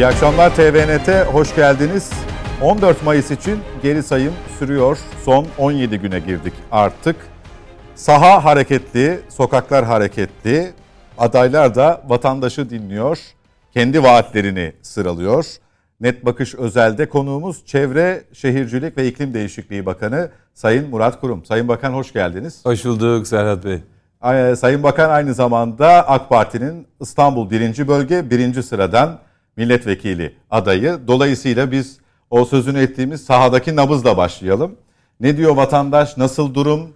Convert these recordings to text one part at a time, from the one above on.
İyi akşamlar TVNT, hoş geldiniz. 14 Mayıs için geri sayım sürüyor. Son 17 güne girdik artık. Saha hareketli, sokaklar hareketli. Adaylar da vatandaşı dinliyor. Kendi vaatlerini sıralıyor. Net Bakış Özel'de konuğumuz Çevre, Şehircilik ve İklim Değişikliği Bakanı Sayın Murat Kurum. Sayın Bakan hoş geldiniz. Hoş bulduk Serhat Bey. Sayın Bakan aynı zamanda AK Parti'nin İstanbul 1. Bölge 1. sıradan milletvekili adayı. Dolayısıyla biz o sözünü ettiğimiz sahadaki nabızla başlayalım. Ne diyor vatandaş? Nasıl durum?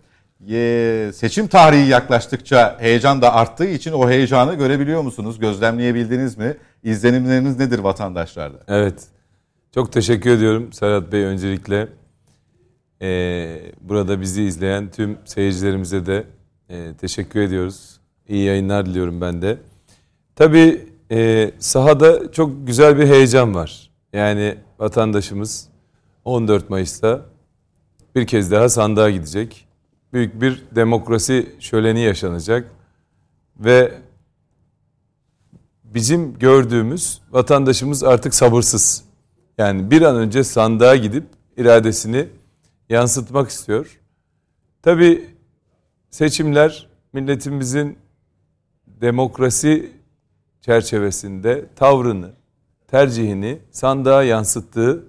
Ee, seçim tarihi yaklaştıkça heyecan da arttığı için o heyecanı görebiliyor musunuz? Gözlemleyebildiniz mi? İzlenimleriniz nedir vatandaşlarda? Evet. Çok teşekkür ediyorum Serhat Bey öncelikle. Ee, burada bizi izleyen tüm seyircilerimize de e, teşekkür ediyoruz. İyi yayınlar diliyorum ben de. Tabii e, sahada çok güzel bir heyecan var. Yani vatandaşımız 14 Mayıs'ta bir kez daha sandığa gidecek. Büyük bir demokrasi şöleni yaşanacak. Ve bizim gördüğümüz vatandaşımız artık sabırsız. Yani bir an önce sandığa gidip iradesini yansıtmak istiyor. Tabi seçimler milletimizin demokrasi çerçevesinde tavrını, tercihini sandığa yansıttığı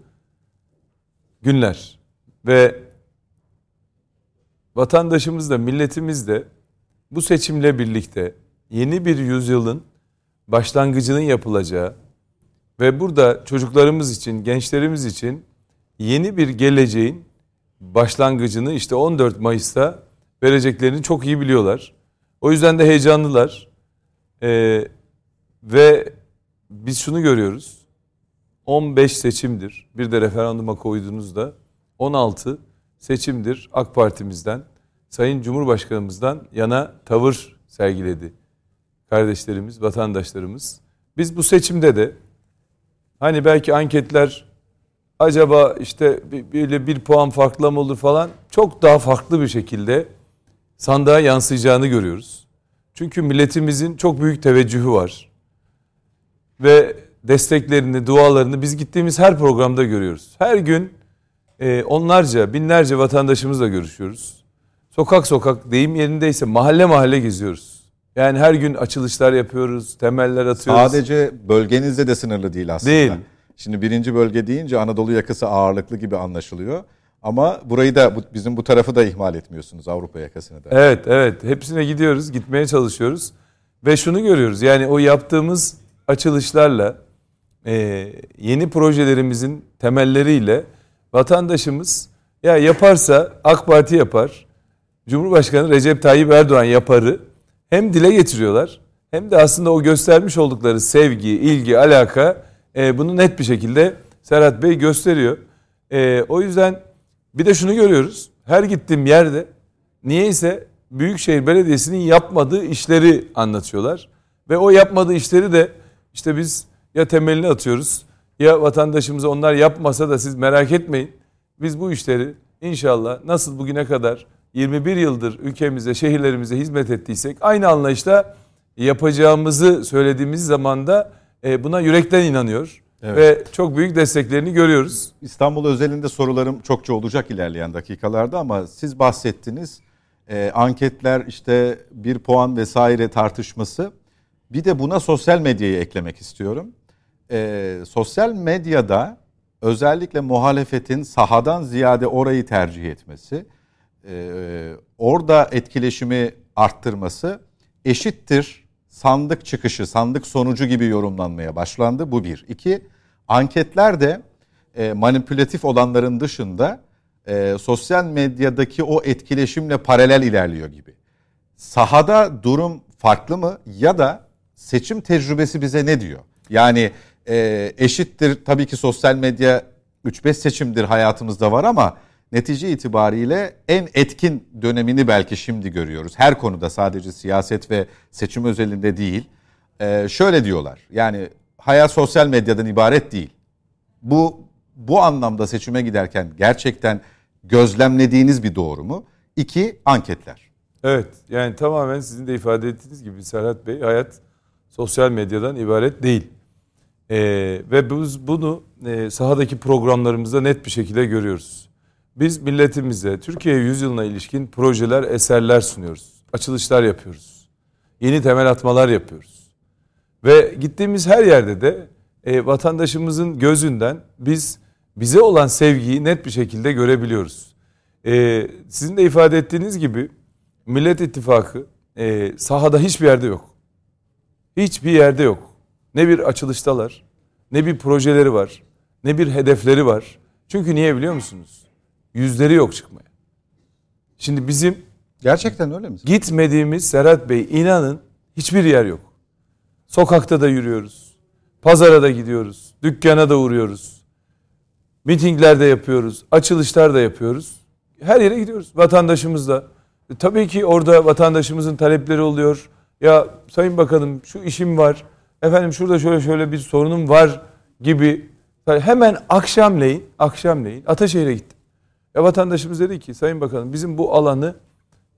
günler ve vatandaşımız da milletimiz de bu seçimle birlikte yeni bir yüzyılın başlangıcının yapılacağı ve burada çocuklarımız için, gençlerimiz için yeni bir geleceğin başlangıcını işte 14 Mayıs'ta vereceklerini çok iyi biliyorlar. O yüzden de heyecanlılar. Ee, ve biz şunu görüyoruz. 15 seçimdir. Bir de referanduma koyduğunuzda 16 seçimdir AK Parti'mizden, Sayın Cumhurbaşkanımızdan yana tavır sergiledi. Kardeşlerimiz, vatandaşlarımız. Biz bu seçimde de hani belki anketler acaba işte böyle bir puan farklı mı olur falan çok daha farklı bir şekilde sandığa yansıyacağını görüyoruz. Çünkü milletimizin çok büyük teveccühü var ve desteklerini, dualarını biz gittiğimiz her programda görüyoruz. Her gün e, onlarca, binlerce vatandaşımızla görüşüyoruz. Sokak sokak, deyim yerindeyse mahalle mahalle geziyoruz. Yani her gün açılışlar yapıyoruz, temeller atıyoruz. Sadece bölgenizde de sınırlı değil aslında. Değil. Şimdi birinci bölge deyince Anadolu yakası ağırlıklı gibi anlaşılıyor. Ama burayı da bizim bu tarafı da ihmal etmiyorsunuz Avrupa yakasını da. Evet, evet. Hepsine gidiyoruz, gitmeye çalışıyoruz. Ve şunu görüyoruz. Yani o yaptığımız açılışlarla e, yeni projelerimizin temelleriyle vatandaşımız ya yaparsa AK Parti yapar, Cumhurbaşkanı Recep Tayyip Erdoğan yaparı hem dile getiriyorlar hem de aslında o göstermiş oldukları sevgi, ilgi, alaka e, bunu net bir şekilde Serhat Bey gösteriyor. E, o yüzden bir de şunu görüyoruz. Her gittiğim yerde niyeyse Büyükşehir Belediyesi'nin yapmadığı işleri anlatıyorlar. Ve o yapmadığı işleri de işte biz ya temelini atıyoruz ya vatandaşımıza onlar yapmasa da siz merak etmeyin. Biz bu işleri inşallah nasıl bugüne kadar 21 yıldır ülkemize, şehirlerimize hizmet ettiysek aynı anlayışla yapacağımızı söylediğimiz zaman da e, buna yürekten inanıyor. Evet. Ve çok büyük desteklerini görüyoruz. İstanbul özelinde sorularım çokça olacak ilerleyen dakikalarda ama siz bahsettiniz. E, anketler işte bir puan vesaire tartışması. Bir de buna sosyal medyayı eklemek istiyorum. E, sosyal medyada özellikle muhalefetin sahadan ziyade orayı tercih etmesi, e, orada etkileşimi arttırması eşittir sandık çıkışı, sandık sonucu gibi yorumlanmaya başlandı. Bu bir. İki, anketler de e, manipülatif olanların dışında e, sosyal medyadaki o etkileşimle paralel ilerliyor gibi. Sahada durum farklı mı ya da seçim tecrübesi bize ne diyor? Yani e, eşittir tabii ki sosyal medya 3-5 seçimdir hayatımızda var ama netice itibariyle en etkin dönemini belki şimdi görüyoruz. Her konuda sadece siyaset ve seçim özelinde değil. E, şöyle diyorlar yani hayat sosyal medyadan ibaret değil. Bu bu anlamda seçime giderken gerçekten gözlemlediğiniz bir doğru mu? İki, anketler. Evet yani tamamen sizin de ifade ettiğiniz gibi Serhat Bey hayat sosyal medyadan ibaret değil. Ee, ve biz bunu e, sahadaki programlarımızda net bir şekilde görüyoruz. Biz milletimize Türkiye yüzyılına ilişkin projeler, eserler sunuyoruz. Açılışlar yapıyoruz. Yeni temel atmalar yapıyoruz. Ve gittiğimiz her yerde de e, vatandaşımızın gözünden biz bize olan sevgiyi net bir şekilde görebiliyoruz. E, sizin de ifade ettiğiniz gibi Millet İttifakı e, sahada hiçbir yerde yok. Hiçbir yerde yok. Ne bir açılıştalar, ne bir projeleri var, ne bir hedefleri var. Çünkü niye biliyor musunuz? Yüzleri yok çıkmaya. Şimdi bizim gerçekten öyle mi? Gitmediğimiz Serhat Bey inanın hiçbir yer yok. Sokakta da yürüyoruz. Pazara da gidiyoruz. Dükkana da uğruyoruz. Mitingler de yapıyoruz. Açılışlar da yapıyoruz. Her yere gidiyoruz. Vatandaşımız da. E, tabii ki orada vatandaşımızın talepleri oluyor. Ya Sayın Bakanım şu işim var. Efendim şurada şöyle şöyle bir sorunum var gibi. Hemen akşamleyin, akşamleyin Ataşehir'e gittim. Ya vatandaşımız dedi ki Sayın Bakanım bizim bu alanı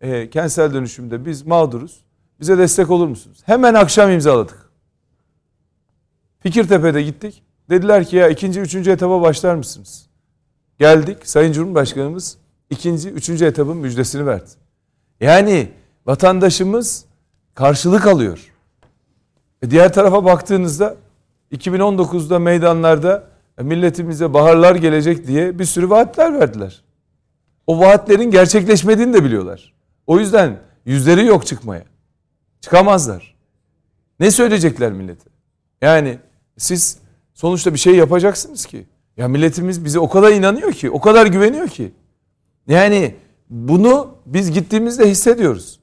e, kentsel dönüşümde biz mağduruz. Bize destek olur musunuz? Hemen akşam imzaladık. Fikirtepe'de gittik. Dediler ki ya ikinci, üçüncü etaba başlar mısınız? Geldik. Sayın Cumhurbaşkanımız ikinci, üçüncü etabın müjdesini verdi. Yani vatandaşımız karşılık alıyor. E diğer tarafa baktığınızda 2019'da meydanlarda e, milletimize baharlar gelecek diye bir sürü vaatler verdiler. O vaatlerin gerçekleşmediğini de biliyorlar. O yüzden yüzleri yok çıkmaya. Çıkamazlar. Ne söyleyecekler millete? Yani siz sonuçta bir şey yapacaksınız ki. Ya milletimiz bize o kadar inanıyor ki, o kadar güveniyor ki. Yani bunu biz gittiğimizde hissediyoruz.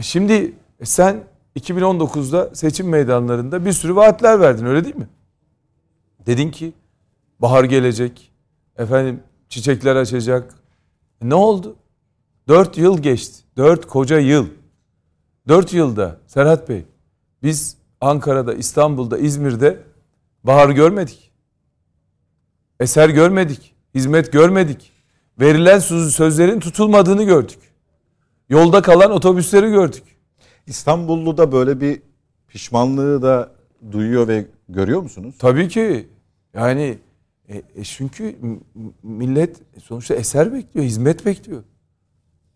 E şimdi sen 2019'da seçim meydanlarında bir sürü vaatler verdin öyle değil mi? Dedin ki bahar gelecek, efendim çiçekler açacak. E ne oldu? Dört yıl geçti. Dört koca yıl. Dört yılda Serhat Bey biz Ankara'da, İstanbul'da, İzmir'de bahar görmedik. Eser görmedik. Hizmet görmedik. Verilen sözlerin tutulmadığını gördük. Yolda kalan otobüsleri gördük. İstanbullu da böyle bir pişmanlığı da duyuyor ve görüyor musunuz? Tabii ki. Yani e, e çünkü millet sonuçta eser bekliyor, hizmet bekliyor.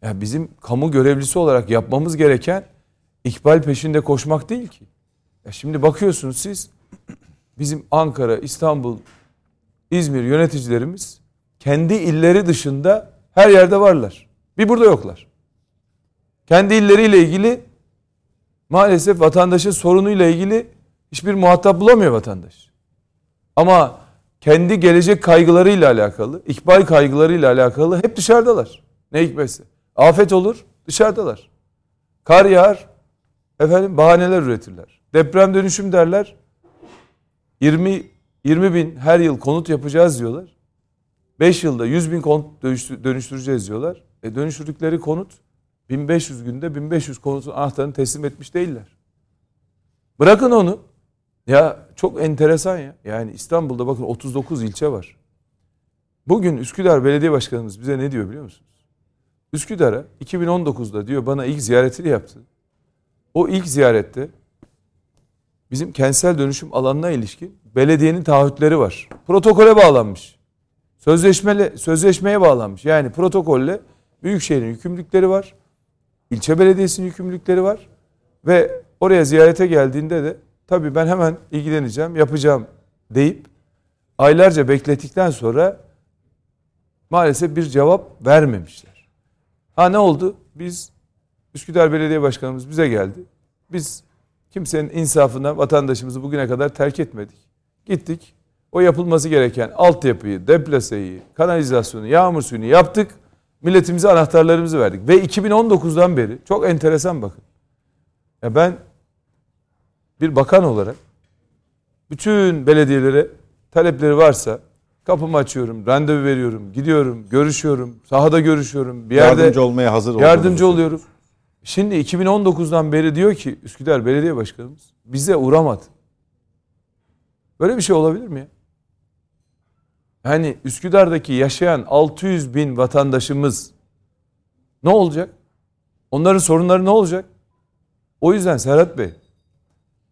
Ya yani bizim kamu görevlisi olarak yapmamız gereken ikbal peşinde koşmak değil ki. Ya şimdi bakıyorsunuz siz bizim Ankara, İstanbul, İzmir yöneticilerimiz kendi illeri dışında her yerde varlar. Bir burada yoklar. Kendi illeriyle ilgili maalesef vatandaşın sorunuyla ilgili hiçbir muhatap bulamıyor vatandaş. Ama kendi gelecek kaygılarıyla alakalı, ikbal kaygılarıyla alakalı hep dışarıdalar. Ne hikmetse. Afet olur, dışarıdalar. Kar yağar, efendim bahaneler üretirler. Deprem dönüşüm derler. 20 20 bin her yıl konut yapacağız diyorlar. 5 yılda 100 bin konut dönüştüreceğiz diyorlar. E dönüştürdükleri konut 1500 günde 1500 konutun anahtarını teslim etmiş değiller. Bırakın onu. Ya çok enteresan ya. Yani İstanbul'da bakın 39 ilçe var. Bugün Üsküdar Belediye Başkanımız bize ne diyor biliyor musunuz? Üsküdar'a 2019'da diyor bana ilk ziyaretini yaptı. O ilk ziyarette bizim kentsel dönüşüm alanına ilişkin belediyenin taahhütleri var. Protokole bağlanmış. Sözleşmeli, sözleşmeye bağlanmış. Yani protokolle Büyükşehir'in yükümlülükleri var ilçe belediyesinin yükümlülükleri var ve oraya ziyarete geldiğinde de tabii ben hemen ilgileneceğim, yapacağım deyip aylarca beklettikten sonra maalesef bir cevap vermemişler. Ha ne oldu? Biz Üsküdar Belediye Başkanımız bize geldi. Biz kimsenin insafına vatandaşımızı bugüne kadar terk etmedik. Gittik. O yapılması gereken altyapıyı, deplaseyi, kanalizasyonu, yağmur suyunu yaptık. Milletimize anahtarlarımızı verdik. Ve 2019'dan beri çok enteresan bakın. Ya ben bir bakan olarak bütün belediyelere talepleri varsa kapımı açıyorum, randevu veriyorum, gidiyorum, görüşüyorum, sahada görüşüyorum. Bir yerde yardımcı olmaya hazır Yardımcı oluyorum. Şimdi 2019'dan beri diyor ki Üsküdar Belediye Başkanımız bize uğramadı. Böyle bir şey olabilir mi ya? Yani Üsküdar'daki yaşayan 600 bin vatandaşımız ne olacak? Onların sorunları ne olacak? O yüzden Serhat Bey,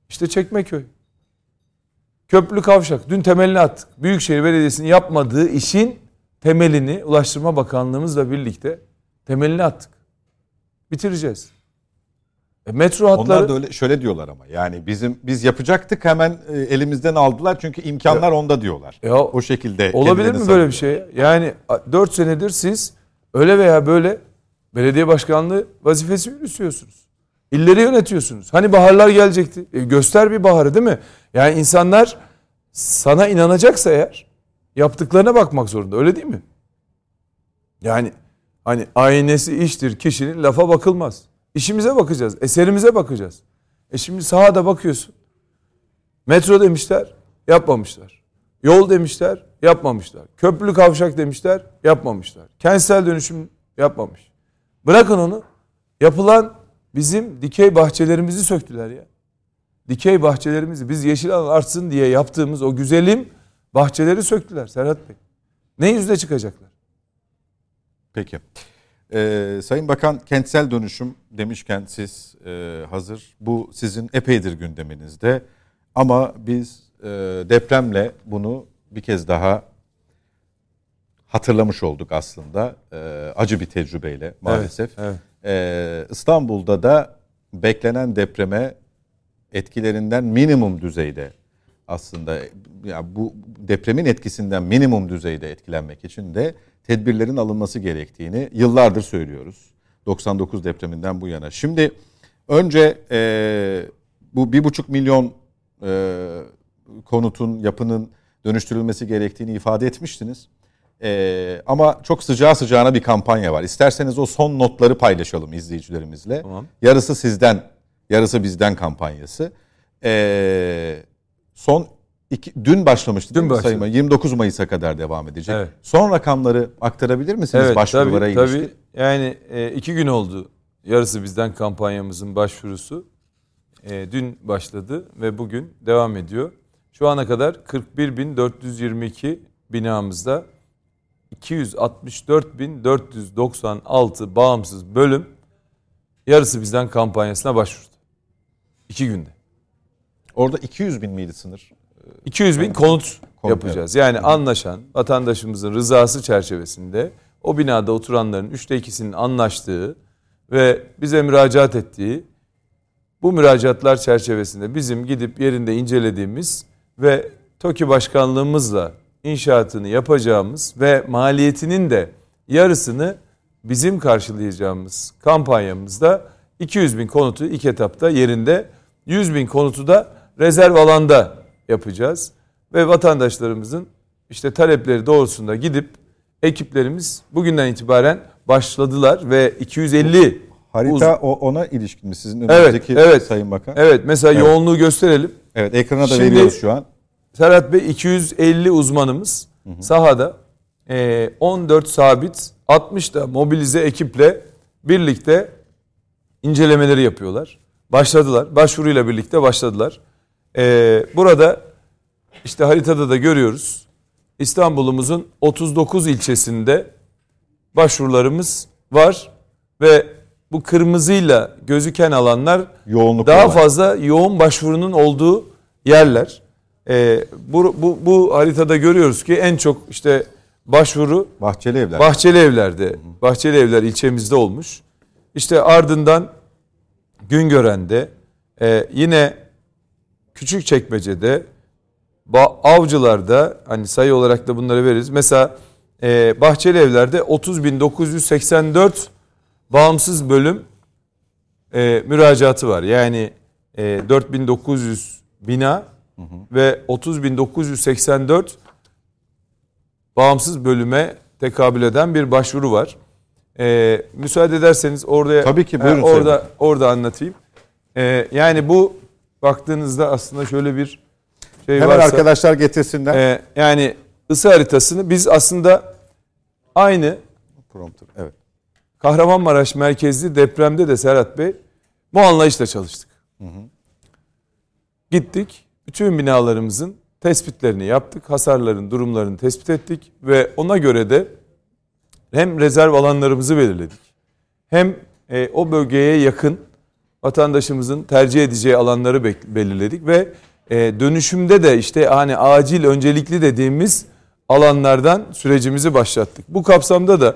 işte Çekmeköy, Köprülü kavşak. Dün temelini attık. Büyükşehir Belediyesi'nin yapmadığı işin temelini Ulaştırma Bakanlığımızla birlikte temelini attık. Bitireceğiz. E, metro hatları... Onlar da öyle şöyle diyorlar ama yani bizim biz yapacaktık hemen e, elimizden aldılar çünkü imkanlar ya, onda diyorlar. Ya, o şekilde. Olabilir mi böyle bir şey? Yani 4 senedir siz öyle veya böyle belediye başkanlığı vazifesi yürütüyorsunuz. İlleri yönetiyorsunuz. Hani baharlar gelecekti. E, göster bir baharı değil mi? Yani insanlar sana inanacaksa eğer yaptıklarına bakmak zorunda. Öyle değil mi? Yani hani aynesi iştir kişinin lafa bakılmaz. İşimize bakacağız. Eserimize bakacağız. E şimdi sahada bakıyorsun. Metro demişler, yapmamışlar. Yol demişler, yapmamışlar. Köprülü kavşak demişler, yapmamışlar. Kentsel dönüşüm yapmamış. Bırakın onu. Yapılan bizim dikey bahçelerimizi söktüler ya. Dikey bahçelerimizi biz yeşil alan artsın diye yaptığımız o güzelim bahçeleri söktüler Serhat Bey. Ne yüzde çıkacaklar? Peki. Ee, Sayın Bakan kentsel dönüşüm demişken siz e, hazır. Bu sizin epeydir gündeminizde. Ama biz e, depremle bunu bir kez daha hatırlamış olduk aslında. E, acı bir tecrübeyle maalesef. Evet, evet. E, İstanbul'da da beklenen depreme etkilerinden minimum düzeyde aslında ya bu depremin etkisinden minimum düzeyde etkilenmek için de tedbirlerin alınması gerektiğini yıllardır söylüyoruz. 99 depreminden bu yana. Şimdi önce e, bu bir buçuk milyon e, konutun yapının dönüştürülmesi gerektiğini ifade etmiştiniz. E, ama çok sıcağı sıcağına bir kampanya var. İsterseniz o son notları paylaşalım izleyicilerimizle. Tamam. Yarısı sizden, yarısı bizden kampanyası. E, son iki, dün başlamıştı dün başladı. sayıma. 29 Mayıs'a kadar devam edecek. Evet. Son rakamları aktarabilir misiniz evet, başvurulara tabii, ilişkin? Tabii. Yani e, iki gün oldu yarısı bizden kampanyamızın başvurusu. E, dün başladı ve bugün devam ediyor. Şu ana kadar 41.422 binamızda 264.496 bağımsız bölüm yarısı bizden kampanyasına başvurdu. İki günde. Orada 200 bin miydi sınır? 200 bin konut, konut yapacağız. Yani evet. anlaşan vatandaşımızın rızası çerçevesinde o binada oturanların üçte ikisinin anlaştığı ve bize müracaat ettiği bu müracaatlar çerçevesinde bizim gidip yerinde incelediğimiz ve TOKİ başkanlığımızla inşaatını yapacağımız ve maliyetinin de yarısını bizim karşılayacağımız kampanyamızda 200 bin konutu ilk etapta yerinde 100 bin konutu da rezerv alanda yapacağız. Ve vatandaşlarımızın işte talepleri doğrusunda gidip ekiplerimiz bugünden itibaren başladılar ve 250 Harita o, ona ilişkin mi sizin önünüzdeki evet, evet, Sayın Bakan? Evet mesela evet. yoğunluğu gösterelim. Evet ekrana da Şimdi, veriyoruz şu an. Serhat Bey 250 uzmanımız hı hı. sahada e, 14 sabit 60 da mobilize ekiple birlikte incelemeleri yapıyorlar. Başladılar. Başvuruyla birlikte başladılar. Ee, burada işte haritada da görüyoruz. İstanbul'umuzun 39 ilçesinde başvurularımız var ve bu kırmızıyla gözüken alanlar Yoğunluk daha var. fazla yoğun başvurunun olduğu yerler. Ee, bu, bu, bu haritada görüyoruz ki en çok işte başvuru Bahçeli Evler. Bahçeli Evler'de. Bahçeli Evler ilçemizde olmuş. İşte ardından Güngören'de e, yine küçük çekmecede avcılarda hani sayı olarak da bunları veririz. Mesela e, Bahçeli Evler'de 30.984 bağımsız bölüm e, müracaatı var. Yani e, 4.900 bina hı hı. ve 30.984 bağımsız bölüme tekabül eden bir başvuru var. E, müsaade ederseniz orada Tabii ki buyurun. E, orada orada anlatayım. E, yani bu baktığınızda aslında şöyle bir şey Hemen varsa, arkadaşlar getirsinler. E, yani ısı haritasını biz aslında aynı prompter evet. Kahramanmaraş merkezli depremde de Serhat Bey bu anlayışla çalıştık. Hı hı. Gittik bütün binalarımızın tespitlerini yaptık. Hasarların durumlarını tespit ettik ve ona göre de hem rezerv alanlarımızı belirledik. Hem e, o bölgeye yakın vatandaşımızın tercih edeceği alanları belirledik ve e, dönüşümde de işte hani acil öncelikli dediğimiz alanlardan sürecimizi başlattık. Bu kapsamda da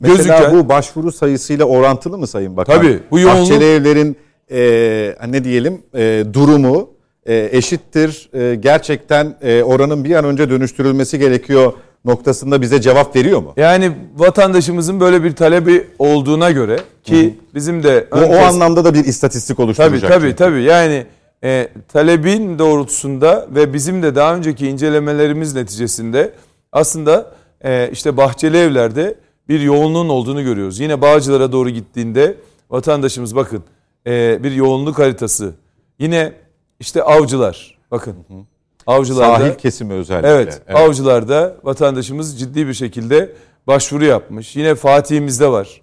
Mesela gözüken, bu başvuru sayısıyla orantılı mı Sayın Bakan? Tabii. Bu yoğunluk... Bahçeli evlerin e, ne diyelim e, durumu e, eşittir. E, gerçekten e, oranın bir an önce dönüştürülmesi gerekiyor noktasında bize cevap veriyor mu? Yani vatandaşımızın böyle bir talebi olduğuna göre ki Hı-hı. bizim de o, o anlamda da bir istatistik oluşturacak. Tabii tabii çünkü. tabii. Yani e, talebin doğrultusunda ve bizim de daha önceki incelemelerimiz neticesinde aslında e, işte bahçeli evlerde bir yoğunluğun olduğunu görüyoruz. Yine Bağcılar'a doğru gittiğinde vatandaşımız bakın e, bir yoğunluk haritası. Yine işte avcılar bakın. Avcılarda, Sahil kesimi özellikle. Evet, evet avcılarda vatandaşımız ciddi bir şekilde başvuru yapmış. Yine Fatih'imizde var.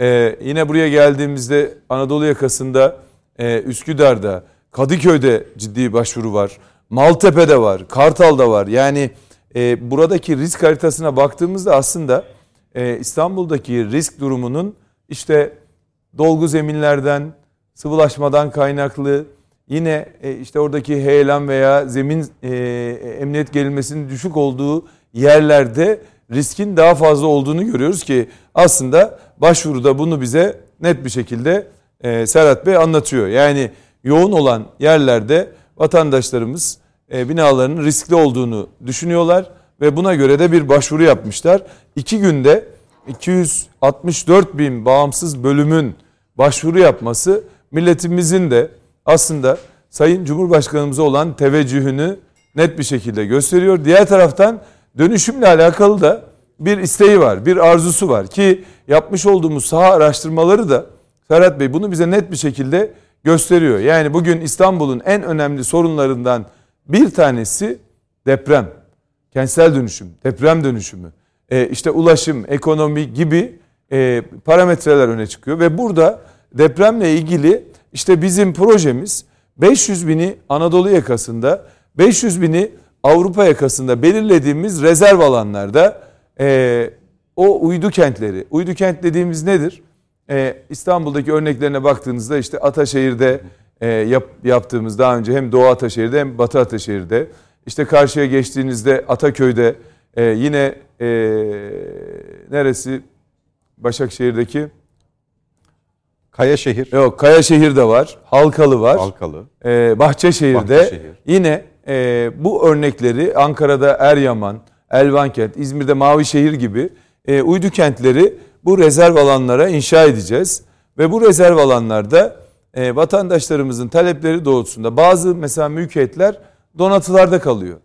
Ee, yine buraya geldiğimizde Anadolu yakasında e, Üsküdar'da, Kadıköy'de ciddi başvuru var. Maltepe'de var, Kartal'da var. Yani e, buradaki risk haritasına baktığımızda aslında e, İstanbul'daki risk durumunun işte dolgu zeminlerden, sıvılaşmadan kaynaklı, yine e, işte oradaki heyelan veya zemin e, emniyet gerilmesinin düşük olduğu yerlerde riskin daha fazla olduğunu görüyoruz ki aslında başvuruda bunu bize net bir şekilde e, Serhat Bey anlatıyor. Yani yoğun olan yerlerde vatandaşlarımız e, binalarının riskli olduğunu düşünüyorlar ve buna göre de bir başvuru yapmışlar. İki günde 264 bin bağımsız bölümün başvuru yapması milletimizin de aslında Sayın Cumhurbaşkanımıza olan teveccühünü net bir şekilde gösteriyor. Diğer taraftan dönüşümle alakalı da bir isteği var, bir arzusu var ki yapmış olduğumuz saha araştırmaları da Ferhat Bey bunu bize net bir şekilde gösteriyor. Yani bugün İstanbul'un en önemli sorunlarından bir tanesi deprem, kentsel dönüşüm, deprem dönüşümü, e, işte ulaşım, ekonomi gibi e, parametreler öne çıkıyor ve burada depremle ilgili işte bizim projemiz 500 bini Anadolu yakasında, 500 bini Avrupa yakasında belirlediğimiz rezerv alanlarda e, o uydu kentleri, uydu kent dediğimiz nedir? E, İstanbul'daki örneklerine baktığınızda işte Ataşehir'de e, yap, yaptığımız daha önce hem Doğu Ataşehir'de hem Batı Ataşehir'de, işte karşıya geçtiğinizde Ataköy'de e, yine e, neresi? Başakşehir'deki Kayaşehir. Yok Kayaşehir'de var. Halkalı var. Halkalı. Ee, Bahçeşehir'de. Bahçeşehir. Yine e, bu örnekleri Ankara'da Eryaman, Elvankent, İzmir'de Mavişehir gibi e, uydu kentleri bu rezerv alanlara inşa edeceğiz. Ve bu rezerv alanlarda e, vatandaşlarımızın talepleri doğrultusunda bazı mesela mülkiyetler donatılarda kalıyor.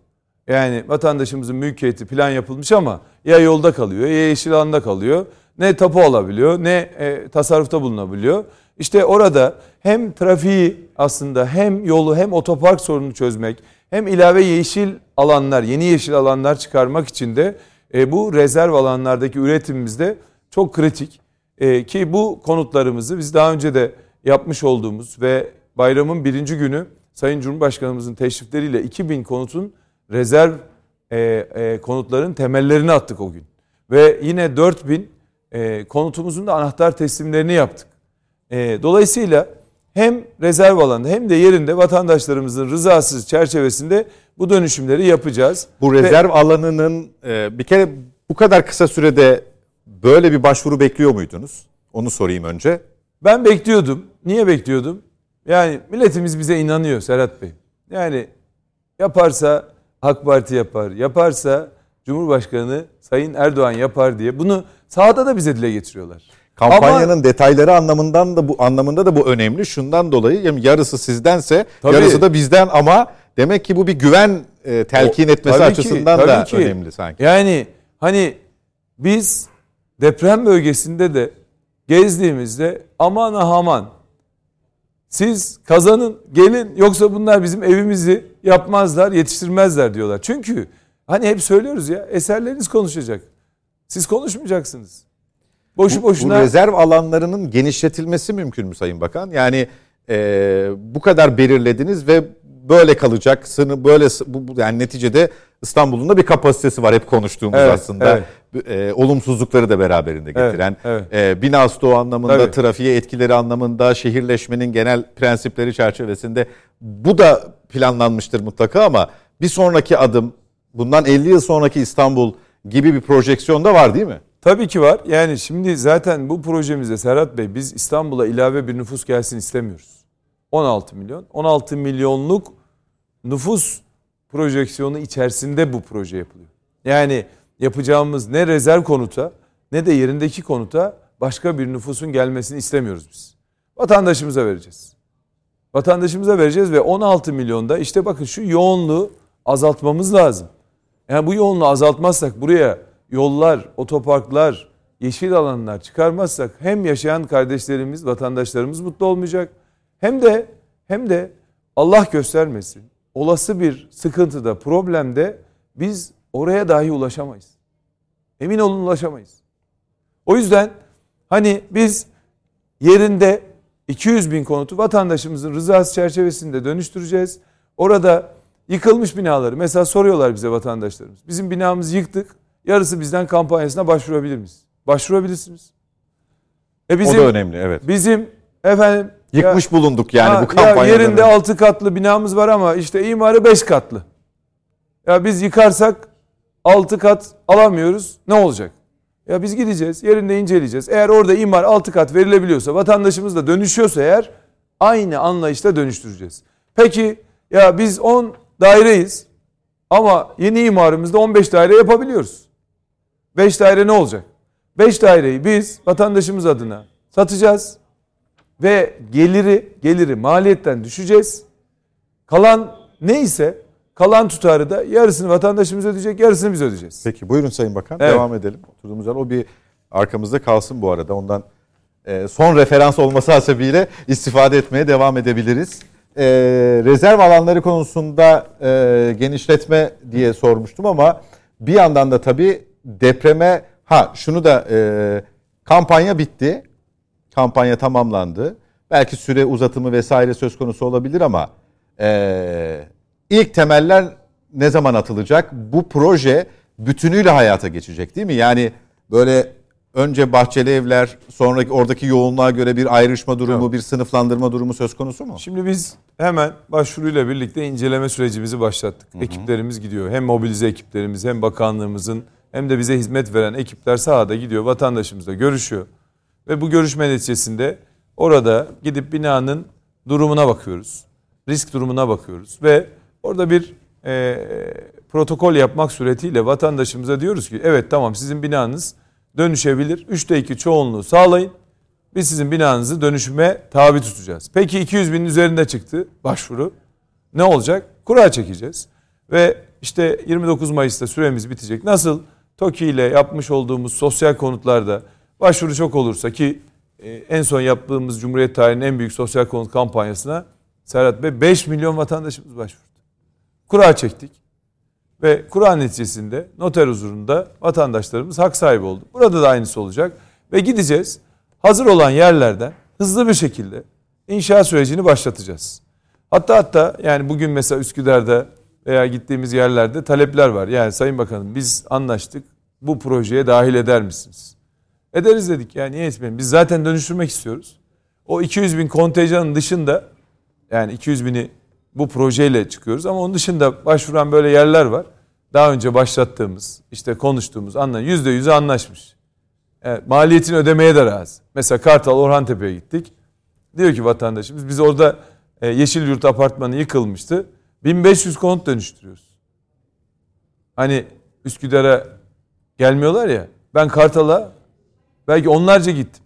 Yani vatandaşımızın mülkiyeti plan yapılmış ama ya yolda kalıyor ya yeşil alanda kalıyor ne tapu alabiliyor ne e, tasarrufta bulunabiliyor. İşte orada hem trafiği aslında hem yolu hem otopark sorununu çözmek hem ilave yeşil alanlar, yeni yeşil alanlar çıkarmak için de e, bu rezerv alanlardaki üretimimizde çok kritik. E, ki bu konutlarımızı biz daha önce de yapmış olduğumuz ve bayramın birinci günü Sayın Cumhurbaşkanımızın teşrifleriyle 2000 konutun rezerv e, e, konutların temellerini attık o gün. Ve yine 4000 e, konutumuzun da anahtar teslimlerini yaptık. E, dolayısıyla hem rezerv alanda hem de yerinde vatandaşlarımızın rızası çerçevesinde bu dönüşümleri yapacağız. Bu rezerv Ve, alanının e, bir kere bu kadar kısa sürede böyle bir başvuru bekliyor muydunuz? Onu sorayım önce. Ben bekliyordum. Niye bekliyordum? Yani milletimiz bize inanıyor Serhat Bey. Yani yaparsa AK Parti yapar, yaparsa Cumhurbaşkanı Sayın Erdoğan yapar diye bunu sahada da bize dile getiriyorlar. Kampanyanın Ama, detayları anlamından da bu anlamında da bu önemli. Şundan dolayı yani yarısı sizdense tabii, yarısı da bizden ama demek ki bu bir güven e, telkin o, etmesi açısından ki, da ki. önemli sanki. Yani hani biz deprem bölgesinde de gezdiğimizde aman aman siz kazanın gelin yoksa bunlar bizim evimizi yapmazlar yetiştirmezler diyorlar. Çünkü hani hep söylüyoruz ya eserleriniz konuşacak. Siz konuşmayacaksınız. Boşu bu, boşuna. Bu rezerv alanlarının genişletilmesi mümkün mü Sayın Bakan? Yani e, bu kadar belirlediniz ve böyle kalacak. Sını böyle bu, yani neticede İstanbul'un da bir kapasitesi var hep konuştuğumuz evet, aslında. Evet. e, olumsuzlukları da beraberinde getiren, Evet, e, bina stoğu anlamında, Tabii. trafiğe etkileri anlamında, şehirleşmenin genel prensipleri çerçevesinde bu da planlanmıştır mutlaka ama bir sonraki adım bundan 50 yıl sonraki İstanbul gibi bir projeksiyon da var değil mi? Tabii ki var. Yani şimdi zaten bu projemizde Serhat Bey biz İstanbul'a ilave bir nüfus gelsin istemiyoruz. 16 milyon. 16 milyonluk nüfus projeksiyonu içerisinde bu proje yapılıyor. Yani yapacağımız ne rezerv konuta ne de yerindeki konuta başka bir nüfusun gelmesini istemiyoruz biz. Vatandaşımıza vereceğiz. Vatandaşımıza vereceğiz ve 16 milyonda işte bakın şu yoğunluğu azaltmamız lazım. Yani bu yoğunluğu azaltmazsak buraya yollar, otoparklar, yeşil alanlar çıkarmazsak hem yaşayan kardeşlerimiz, vatandaşlarımız mutlu olmayacak. Hem de hem de Allah göstermesin. Olası bir sıkıntıda, problemde biz oraya dahi ulaşamayız. Emin olun ulaşamayız. O yüzden hani biz yerinde 200 bin konutu vatandaşımızın rızası çerçevesinde dönüştüreceğiz. Orada yıkılmış binaları mesela soruyorlar bize vatandaşlarımız. Bizim binamızı yıktık. Yarısı bizden kampanyasına başvurabilir miyiz? Başvurabilirsiniz. E o da önemli evet. Bizim efendim Yıkmış ya- bulunduk yani Ha, bu kampanyadan. Ya yerinde önce. 6 katlı binamız var ama işte imarı 5 katlı. Ya biz yıkarsak 6 kat alamıyoruz. Ne olacak? Ya biz gideceğiz, yerinde inceleyeceğiz. Eğer orada imar 6 kat verilebiliyorsa, vatandaşımız da dönüşüyorsa eğer aynı anlayışla dönüştüreceğiz. Peki ya biz 10 daireyiz ama yeni imarımızda 15 daire yapabiliyoruz. 5 daire ne olacak? 5 daireyi biz vatandaşımız adına satacağız ve geliri geliri maliyetten düşeceğiz. Kalan neyse kalan tutarı da yarısını vatandaşımız ödeyecek, yarısını biz ödeyeceğiz. Peki buyurun Sayın Bakan Evet. devam edelim. Oturduğumuz yer o bir arkamızda kalsın bu arada. Ondan e, son referans olması hasebiyle istifade etmeye devam edebiliriz. E, rezerv alanları konusunda e, genişletme diye sormuştum ama bir yandan da tabii depreme ha şunu da e, kampanya bitti. Kampanya tamamlandı. Belki süre uzatımı vesaire söz konusu olabilir ama e, ilk temeller ne zaman atılacak? Bu proje bütünüyle hayata geçecek değil mi? Yani böyle önce bahçeli evler, sonraki oradaki yoğunluğa göre bir ayrışma durumu, Tamam. bir sınıflandırma durumu söz konusu mu? Şimdi biz hemen başvuruyla birlikte inceleme sürecimizi başlattık. Ekiplerimiz gidiyor. Hem mobilize ekiplerimiz hem bakanlığımızın hem de bize hizmet veren ekipler sahada gidiyor. Vatandaşımızla görüşüyor. Ve bu görüşme neticesinde orada gidip binanın durumuna bakıyoruz. Risk durumuna bakıyoruz. Ve orada bir e, protokol yapmak suretiyle vatandaşımıza diyoruz ki evet tamam sizin binanız dönüşebilir. 3'te 2 çoğunluğu sağlayın. Biz sizin binanızı dönüşüme tabi tutacağız. Peki 200 binin üzerinde çıktı başvuru. Ne olacak? Kura çekeceğiz. Ve işte 29 Mayıs'ta süremiz bitecek. Nasıl TOKİ ile yapmış olduğumuz sosyal konutlarda başvuru çok olursa ki e, en son yaptığımız Cumhuriyet tarihinin en büyük sosyal konut kampanyasına Serhat Bey 5 milyon vatandaşımız başvurdu. Kura çektik. Ve kura neticesinde noter huzurunda vatandaşlarımız hak sahibi oldu. Burada da aynısı olacak. Ve gideceğiz. Hazır olan yerlerden hızlı bir şekilde inşaat sürecini başlatacağız. Hatta hatta yani bugün mesela Üsküdar'da veya gittiğimiz yerlerde talepler var. Yani Sayın Bakanım biz anlaştık. Bu projeye dahil eder misiniz? Ederiz dedik yani niye etmeyelim? Biz zaten dönüştürmek istiyoruz. O 200 bin kontenjanın dışında yani 200 bini bu projeyle çıkıyoruz ama onun dışında başvuran böyle yerler var. Daha önce başlattığımız, işte konuştuğumuz anla yüzde yüze anlaşmış. Evet, maliyetini ödemeye de razı. Mesela Kartal Orhantepe'ye gittik. Diyor ki vatandaşımız biz orada e, Yeşil Yurt apartmanı yıkılmıştı. 1500 konut dönüştürüyoruz. Hani Üsküdar'a gelmiyorlar ya. Ben Kartal'a belki onlarca gittim.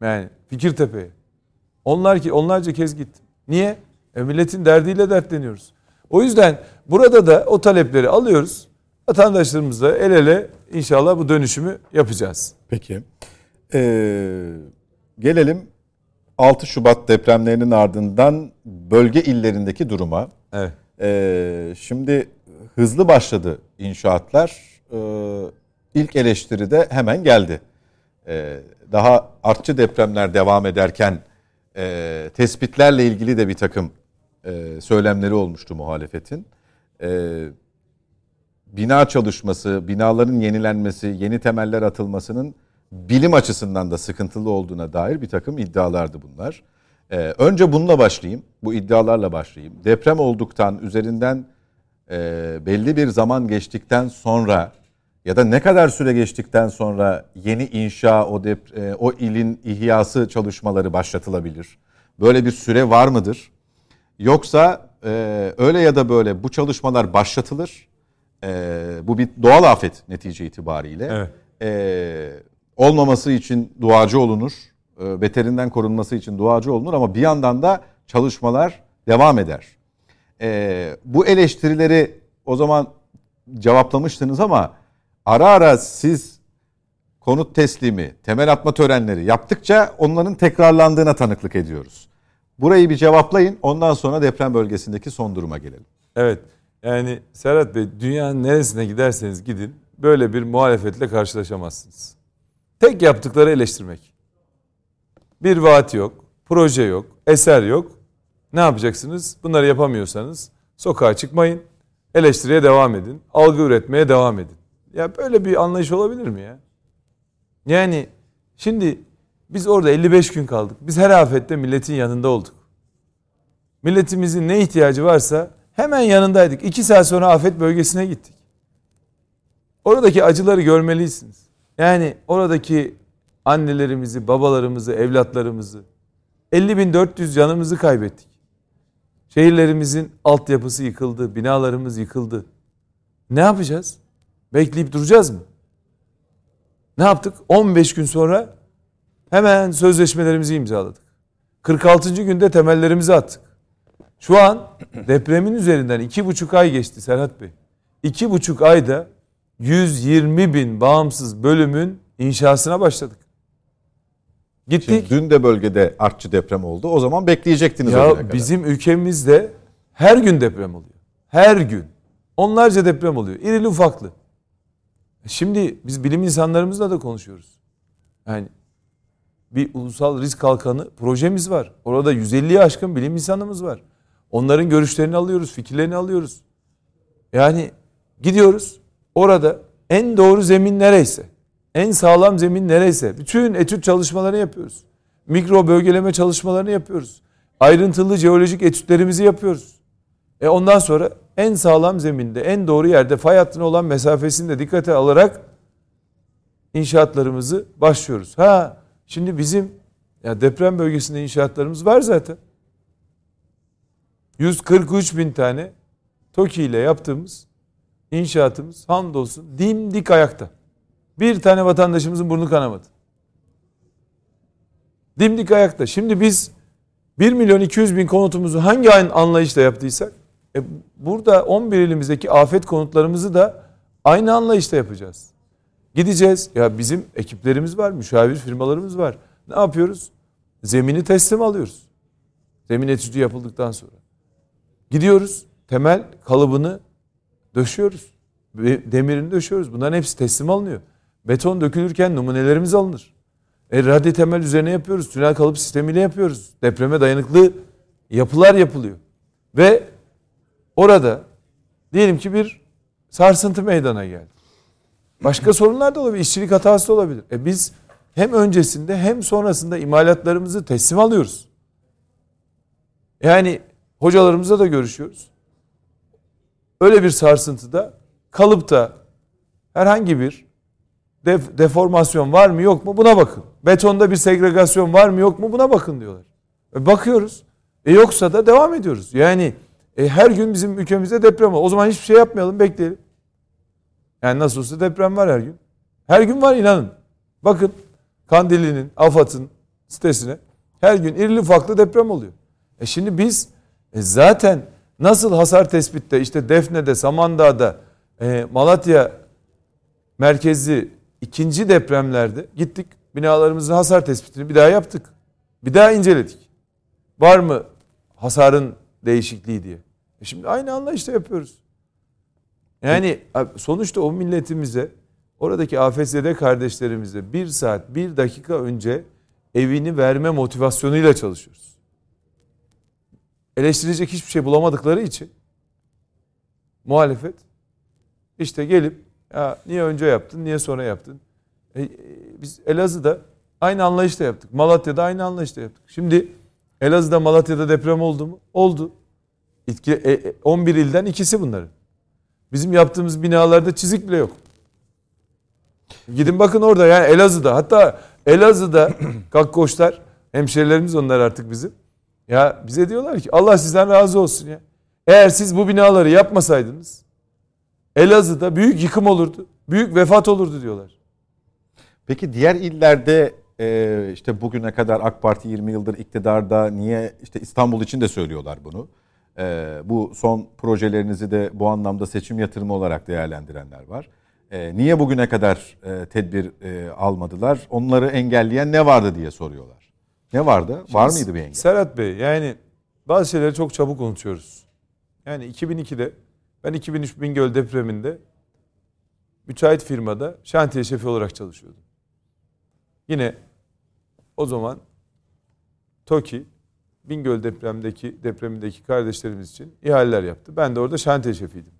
Yani Fikirtepe'ye. Onlar ki onlarca kez gittim. Niye? E milletin derdiyle dertleniyoruz. O yüzden burada da o talepleri alıyoruz. Vatandaşlarımızla el ele inşallah bu dönüşümü yapacağız. Peki. Ee, gelelim 6 Şubat depremlerinin ardından bölge illerindeki duruma. Evet. Ee, şimdi hızlı başladı inşaatlar. Ee, ilk eleştiri de hemen geldi. Ee, daha artçı depremler devam ederken e, tespitlerle ilgili de bir takım e, söylemleri olmuştu muhalefetin. E, bina çalışması, binaların yenilenmesi, yeni temeller atılmasının bilim açısından da sıkıntılı olduğuna dair bir takım iddialardı bunlar. Ee, önce bununla başlayayım, bu iddialarla başlayayım. Deprem olduktan, üzerinden e, belli bir zaman geçtikten sonra ya da ne kadar süre geçtikten sonra yeni inşa, o, dep e, o ilin ihyası çalışmaları başlatılabilir? Böyle bir süre var mıdır? Yoksa e, öyle ya da böyle bu çalışmalar başlatılır. E, bu bir doğal afet netice itibariyle. Evet. E, olmaması için duacı olunur. E, beterinden korunması için duacı olunur ama bir yandan da çalışmalar devam eder. E, bu eleştirileri o zaman cevaplamıştınız ama ara ara siz konut teslimi, temel atma törenleri yaptıkça onların tekrarlandığına tanıklık ediyoruz. Burayı bir cevaplayın. Ondan sonra deprem bölgesindeki son duruma gelelim. Evet. Yani Serhat Bey dünyanın neresine giderseniz gidin böyle bir muhalefetle karşılaşamazsınız. Tek yaptıkları eleştirmek. Bir vaat yok, proje yok, eser yok. Ne yapacaksınız? Bunları yapamıyorsanız sokağa çıkmayın. Eleştiriye devam edin. Algı üretmeye devam edin. Ya böyle bir anlayış olabilir mi ya? Yani şimdi biz orada 55 gün kaldık. Biz her afette milletin yanında olduk. Milletimizin ne ihtiyacı varsa hemen yanındaydık. İki saat sonra afet bölgesine gittik. Oradaki acıları görmelisiniz. Yani oradaki annelerimizi, babalarımızı, evlatlarımızı, 50.400 canımızı kaybettik. Şehirlerimizin altyapısı yıkıldı, binalarımız yıkıldı. Ne yapacağız? Bekleyip duracağız mı? Ne yaptık? 15 gün sonra Hemen sözleşmelerimizi imzaladık. 46. günde temellerimizi attık. Şu an depremin üzerinden iki buçuk ay geçti Serhat Bey. İki buçuk ayda 120 bin bağımsız bölümün inşasına başladık. Gittik. Şimdi dün de bölgede artçı deprem oldu. O zaman bekleyecektiniz. Ya bizim ülkemizde her gün deprem oluyor. Her gün. Onlarca deprem oluyor. İrili ufaklı. Şimdi biz bilim insanlarımızla da konuşuyoruz. Yani bir ulusal risk kalkanı projemiz var. Orada 150'ye aşkın bilim insanımız var. Onların görüşlerini alıyoruz, fikirlerini alıyoruz. Yani gidiyoruz orada en doğru zemin nereyse, en sağlam zemin nereyse bütün etüt çalışmalarını yapıyoruz. Mikro bölgeleme çalışmalarını yapıyoruz. Ayrıntılı jeolojik etütlerimizi yapıyoruz. E ondan sonra en sağlam zeminde, en doğru yerde fay hattına olan mesafesini de dikkate alarak inşaatlarımızı başlıyoruz. Ha Şimdi bizim ya deprem bölgesinde inşaatlarımız var zaten. 143 bin tane TOKİ ile yaptığımız inşaatımız hamdolsun dimdik ayakta. Bir tane vatandaşımızın burnu kanamadı. Dimdik ayakta. Şimdi biz 1 milyon 200 bin konutumuzu hangi anlayışla yaptıysak e burada 11 ilimizdeki afet konutlarımızı da aynı anlayışla yapacağız. Gideceğiz. Ya bizim ekiplerimiz var, müşavir firmalarımız var. Ne yapıyoruz? Zemini teslim alıyoruz. Zemin etüdü yapıldıktan sonra. Gidiyoruz. Temel kalıbını döşüyoruz. Demirini döşüyoruz. Bunların hepsi teslim alınıyor. Beton dökülürken numunelerimiz alınır. E, radyo temel üzerine yapıyoruz. Tünel kalıp sistemiyle yapıyoruz. Depreme dayanıklı yapılar yapılıyor. Ve orada diyelim ki bir sarsıntı meydana geldi. Başka sorunlar da olabilir. İşçilik hatası da olabilir. E biz hem öncesinde hem sonrasında imalatlarımızı teslim alıyoruz. Yani hocalarımızla da görüşüyoruz. Öyle bir sarsıntıda kalıpta herhangi bir def, deformasyon var mı yok mu buna bakın. Betonda bir segregasyon var mı yok mu buna bakın diyorlar. E bakıyoruz. E yoksa da devam ediyoruz. Yani e her gün bizim ülkemizde deprem var. O zaman hiçbir şey yapmayalım bekleyelim. Yani nasıl olsa deprem var her gün. Her gün var inanın. Bakın Kandili'nin, AFAD'ın sitesine her gün irili ufaklı deprem oluyor. E şimdi biz e zaten nasıl hasar tespitte işte Defne'de, Samandağ'da, e, Malatya merkezli ikinci depremlerde gittik binalarımızın hasar tespitini bir daha yaptık. Bir daha inceledik. Var mı hasarın değişikliği diye. E şimdi aynı anlayışla yapıyoruz. Yani sonuçta o milletimize oradaki AFS'de kardeşlerimize bir saat bir dakika önce evini verme motivasyonuyla çalışıyoruz. Eleştirecek hiçbir şey bulamadıkları için muhalefet işte gelip ya niye önce yaptın, niye sonra yaptın? E, e, biz Elazığ'da aynı anlayışla yaptık. Malatya'da aynı anlayışla yaptık. Şimdi Elazığ'da Malatya'da deprem oldu mu? Oldu. 11 e, ilden ikisi bunların. Bizim yaptığımız binalarda çizik bile yok. Gidin bakın orada yani Elazığ'da hatta Elazığ'da kakkoşlar hemşerilerimiz onlar artık bizim. Ya bize diyorlar ki Allah sizden razı olsun ya. Eğer siz bu binaları yapmasaydınız Elazığ'da büyük yıkım olurdu. Büyük vefat olurdu diyorlar. Peki diğer illerde e, işte bugüne kadar AK Parti 20 yıldır iktidarda niye işte İstanbul için de söylüyorlar bunu. E, bu son projelerinizi de bu anlamda seçim yatırımı olarak değerlendirenler var. E, niye bugüne kadar e, tedbir e, almadılar? Onları engelleyen ne vardı diye soruyorlar. Ne vardı? Şimdi, var mıydı bir engel? Serhat Bey yani bazı şeyleri çok çabuk unutuyoruz. Yani 2002'de ben 2003 Bingöl depreminde müteahhit firmada şantiye şefi olarak çalışıyordum. Yine o zaman TOKİ Bingöl depremdeki depremindeki kardeşlerimiz için ihaleler yaptı. Ben de orada şantiye şefiydim.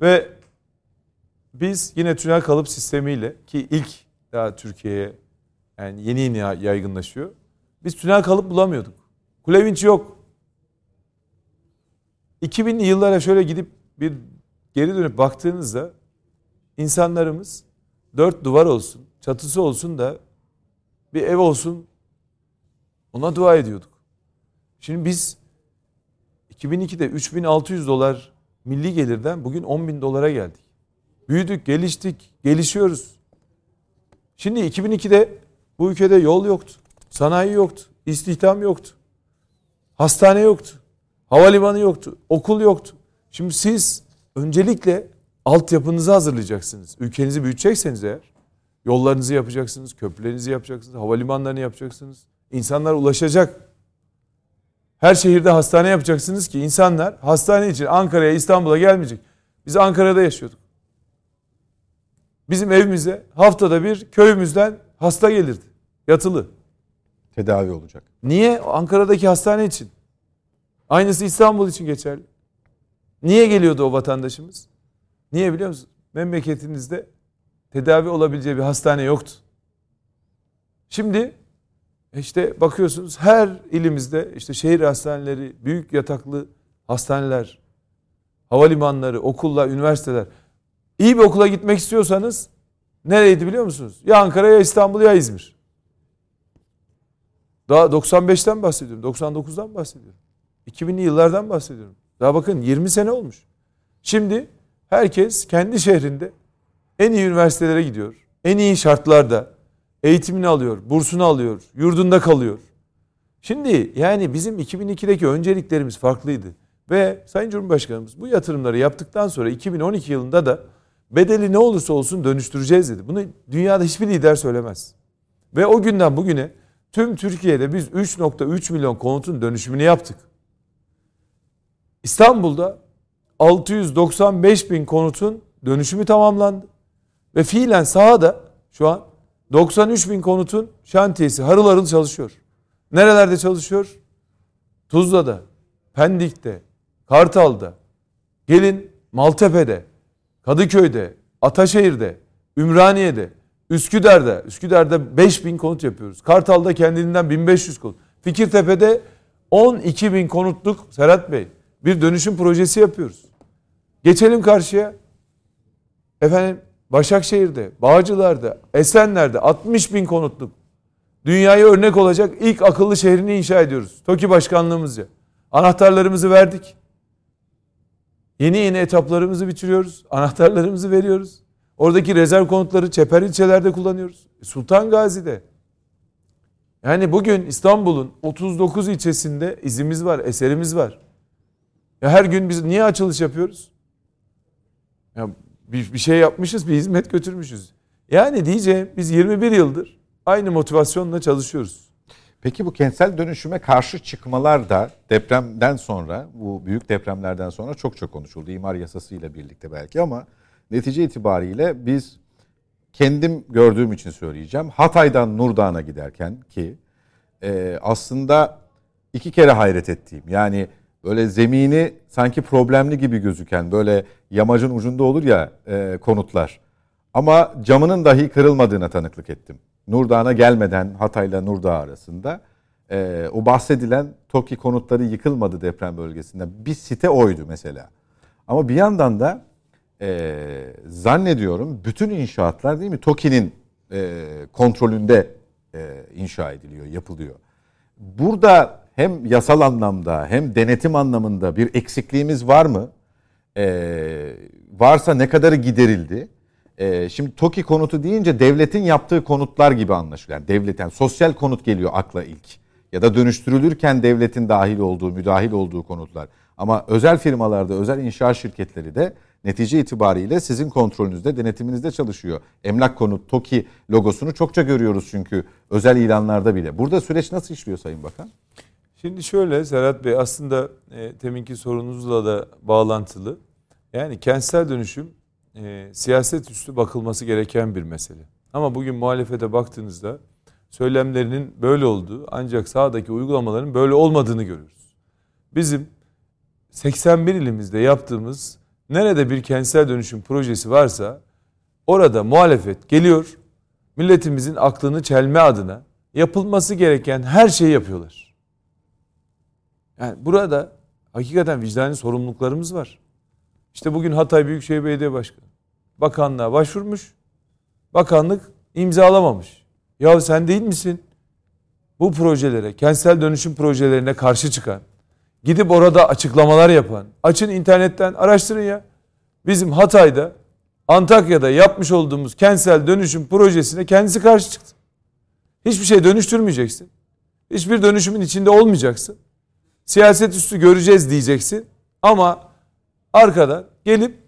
Ve biz yine tünel kalıp sistemiyle ki ilk daha Türkiye'ye yani yeni yeni yaygınlaşıyor. Biz tünel kalıp bulamıyorduk. Kulevinç yok. 2000'li yıllara şöyle gidip bir geri dönüp baktığınızda insanlarımız dört duvar olsun, çatısı olsun da bir ev olsun ona dua ediyorduk. Şimdi biz 2002'de 3600 dolar milli gelirden bugün 10 bin dolara geldik. Büyüdük, geliştik, gelişiyoruz. Şimdi 2002'de bu ülkede yol yoktu, sanayi yoktu, istihdam yoktu, hastane yoktu, havalimanı yoktu, okul yoktu. Şimdi siz öncelikle altyapınızı hazırlayacaksınız. Ülkenizi büyütecekseniz eğer yollarınızı yapacaksınız, köprülerinizi yapacaksınız, havalimanlarını yapacaksınız. İnsanlar ulaşacak. Her şehirde hastane yapacaksınız ki insanlar hastane için Ankara'ya, İstanbul'a gelmeyecek. Biz Ankara'da yaşıyorduk. Bizim evimize haftada bir köyümüzden hasta gelirdi. Yatılı. Tedavi olacak. Niye? Ankara'daki hastane için. Aynısı İstanbul için geçerli. Niye geliyordu o vatandaşımız? Niye biliyor musunuz? Memleketinizde tedavi olabileceği bir hastane yoktu. Şimdi işte bakıyorsunuz her ilimizde işte şehir hastaneleri, büyük yataklı hastaneler, havalimanları, okullar, üniversiteler. İyi bir okula gitmek istiyorsanız nereydi biliyor musunuz? Ya Ankara ya İstanbul ya İzmir. Daha 95'ten bahsediyorum, 99'dan bahsediyorum. 2000'li yıllardan bahsediyorum. Daha bakın 20 sene olmuş. Şimdi herkes kendi şehrinde en iyi üniversitelere gidiyor. En iyi şartlarda eğitimini alıyor, bursunu alıyor, yurdunda kalıyor. Şimdi yani bizim 2002'deki önceliklerimiz farklıydı. Ve Sayın Cumhurbaşkanımız bu yatırımları yaptıktan sonra 2012 yılında da bedeli ne olursa olsun dönüştüreceğiz dedi. Bunu dünyada hiçbir lider söylemez. Ve o günden bugüne tüm Türkiye'de biz 3.3 milyon konutun dönüşümünü yaptık. İstanbul'da 695 bin konutun dönüşümü tamamlandı. Ve fiilen sahada şu an 93 bin konutun şantiyesi harıl harıl çalışıyor. Nerelerde çalışıyor? Tuzla'da, Pendik'te, Kartal'da, gelin Maltepe'de, Kadıköy'de, Ataşehir'de, Ümraniye'de, Üsküdar'da, Üsküdar'da 5 bin konut yapıyoruz. Kartal'da kendinden 1500 konut. Fikirtepe'de 12 bin konutluk Serhat Bey bir dönüşüm projesi yapıyoruz. Geçelim karşıya. Efendim Başakşehir'de, Bağcılar'da, Esenler'de 60 bin konutluk dünyaya örnek olacak ilk akıllı şehrini inşa ediyoruz. TOKİ başkanlığımızca. Anahtarlarımızı verdik. Yeni yeni etaplarımızı bitiriyoruz. Anahtarlarımızı veriyoruz. Oradaki rezerv konutları çeper ilçelerde kullanıyoruz. E, Sultan Gazi'de. Yani bugün İstanbul'un 39 ilçesinde izimiz var, eserimiz var. Ya her gün biz niye açılış yapıyoruz? Ya bir, bir şey yapmışız, bir hizmet götürmüşüz. Yani diyeceğim biz 21 yıldır aynı motivasyonla çalışıyoruz. Peki bu kentsel dönüşüme karşı çıkmalar da depremden sonra, bu büyük depremlerden sonra çok çok konuşuldu. İmar yasasıyla birlikte belki ama netice itibariyle biz kendim gördüğüm için söyleyeceğim. Hatay'dan Nurdağ'a giderken ki e, aslında iki kere hayret ettiğim yani böyle zemini sanki problemli gibi gözüken böyle yamacın ucunda olur ya e, konutlar. Ama camının dahi kırılmadığına tanıklık ettim. Nurdağ'a gelmeden Hatay'la Nurdağ arasında e, o bahsedilen TOKİ konutları yıkılmadı deprem bölgesinde. Bir site oydu mesela. Ama bir yandan da e, zannediyorum bütün inşaatlar değil mi TOKİ'nin e, kontrolünde e, inşa ediliyor, yapılıyor. Burada hem yasal anlamda hem denetim anlamında bir eksikliğimiz var mı? E, varsa ne kadarı giderildi? E, şimdi TOKİ konutu deyince devletin yaptığı konutlar gibi anlaşılıyor. Yani devletten yani sosyal konut geliyor akla ilk. Ya da dönüştürülürken devletin dahil olduğu, müdahil olduğu konutlar. Ama özel firmalarda, özel inşaat şirketleri de netice itibariyle sizin kontrolünüzde, denetiminizde çalışıyor. Emlak konut, TOKİ logosunu çokça görüyoruz çünkü özel ilanlarda bile. Burada süreç nasıl işliyor Sayın Bakan? Şimdi şöyle Serhat Bey aslında e, teminki sorunuzla da bağlantılı. Yani kentsel dönüşüm e, siyaset üstü bakılması gereken bir mesele. Ama bugün muhalefete baktığınızda söylemlerinin böyle olduğu ancak sahadaki uygulamaların böyle olmadığını görüyoruz. Bizim 81 ilimizde yaptığımız nerede bir kentsel dönüşüm projesi varsa orada muhalefet geliyor. Milletimizin aklını çelme adına yapılması gereken her şeyi yapıyorlar. Yani burada hakikaten vicdani sorumluluklarımız var. İşte bugün Hatay Büyükşehir Belediye Başkanı bakanlığa başvurmuş. Bakanlık imzalamamış. Ya sen değil misin? Bu projelere, kentsel dönüşüm projelerine karşı çıkan, gidip orada açıklamalar yapan, açın internetten araştırın ya. Bizim Hatay'da, Antakya'da yapmış olduğumuz kentsel dönüşüm projesine kendisi karşı çıktı. Hiçbir şey dönüştürmeyeceksin. Hiçbir dönüşümün içinde olmayacaksın. Siyaset üstü göreceğiz diyeceksin. Ama arkadan gelip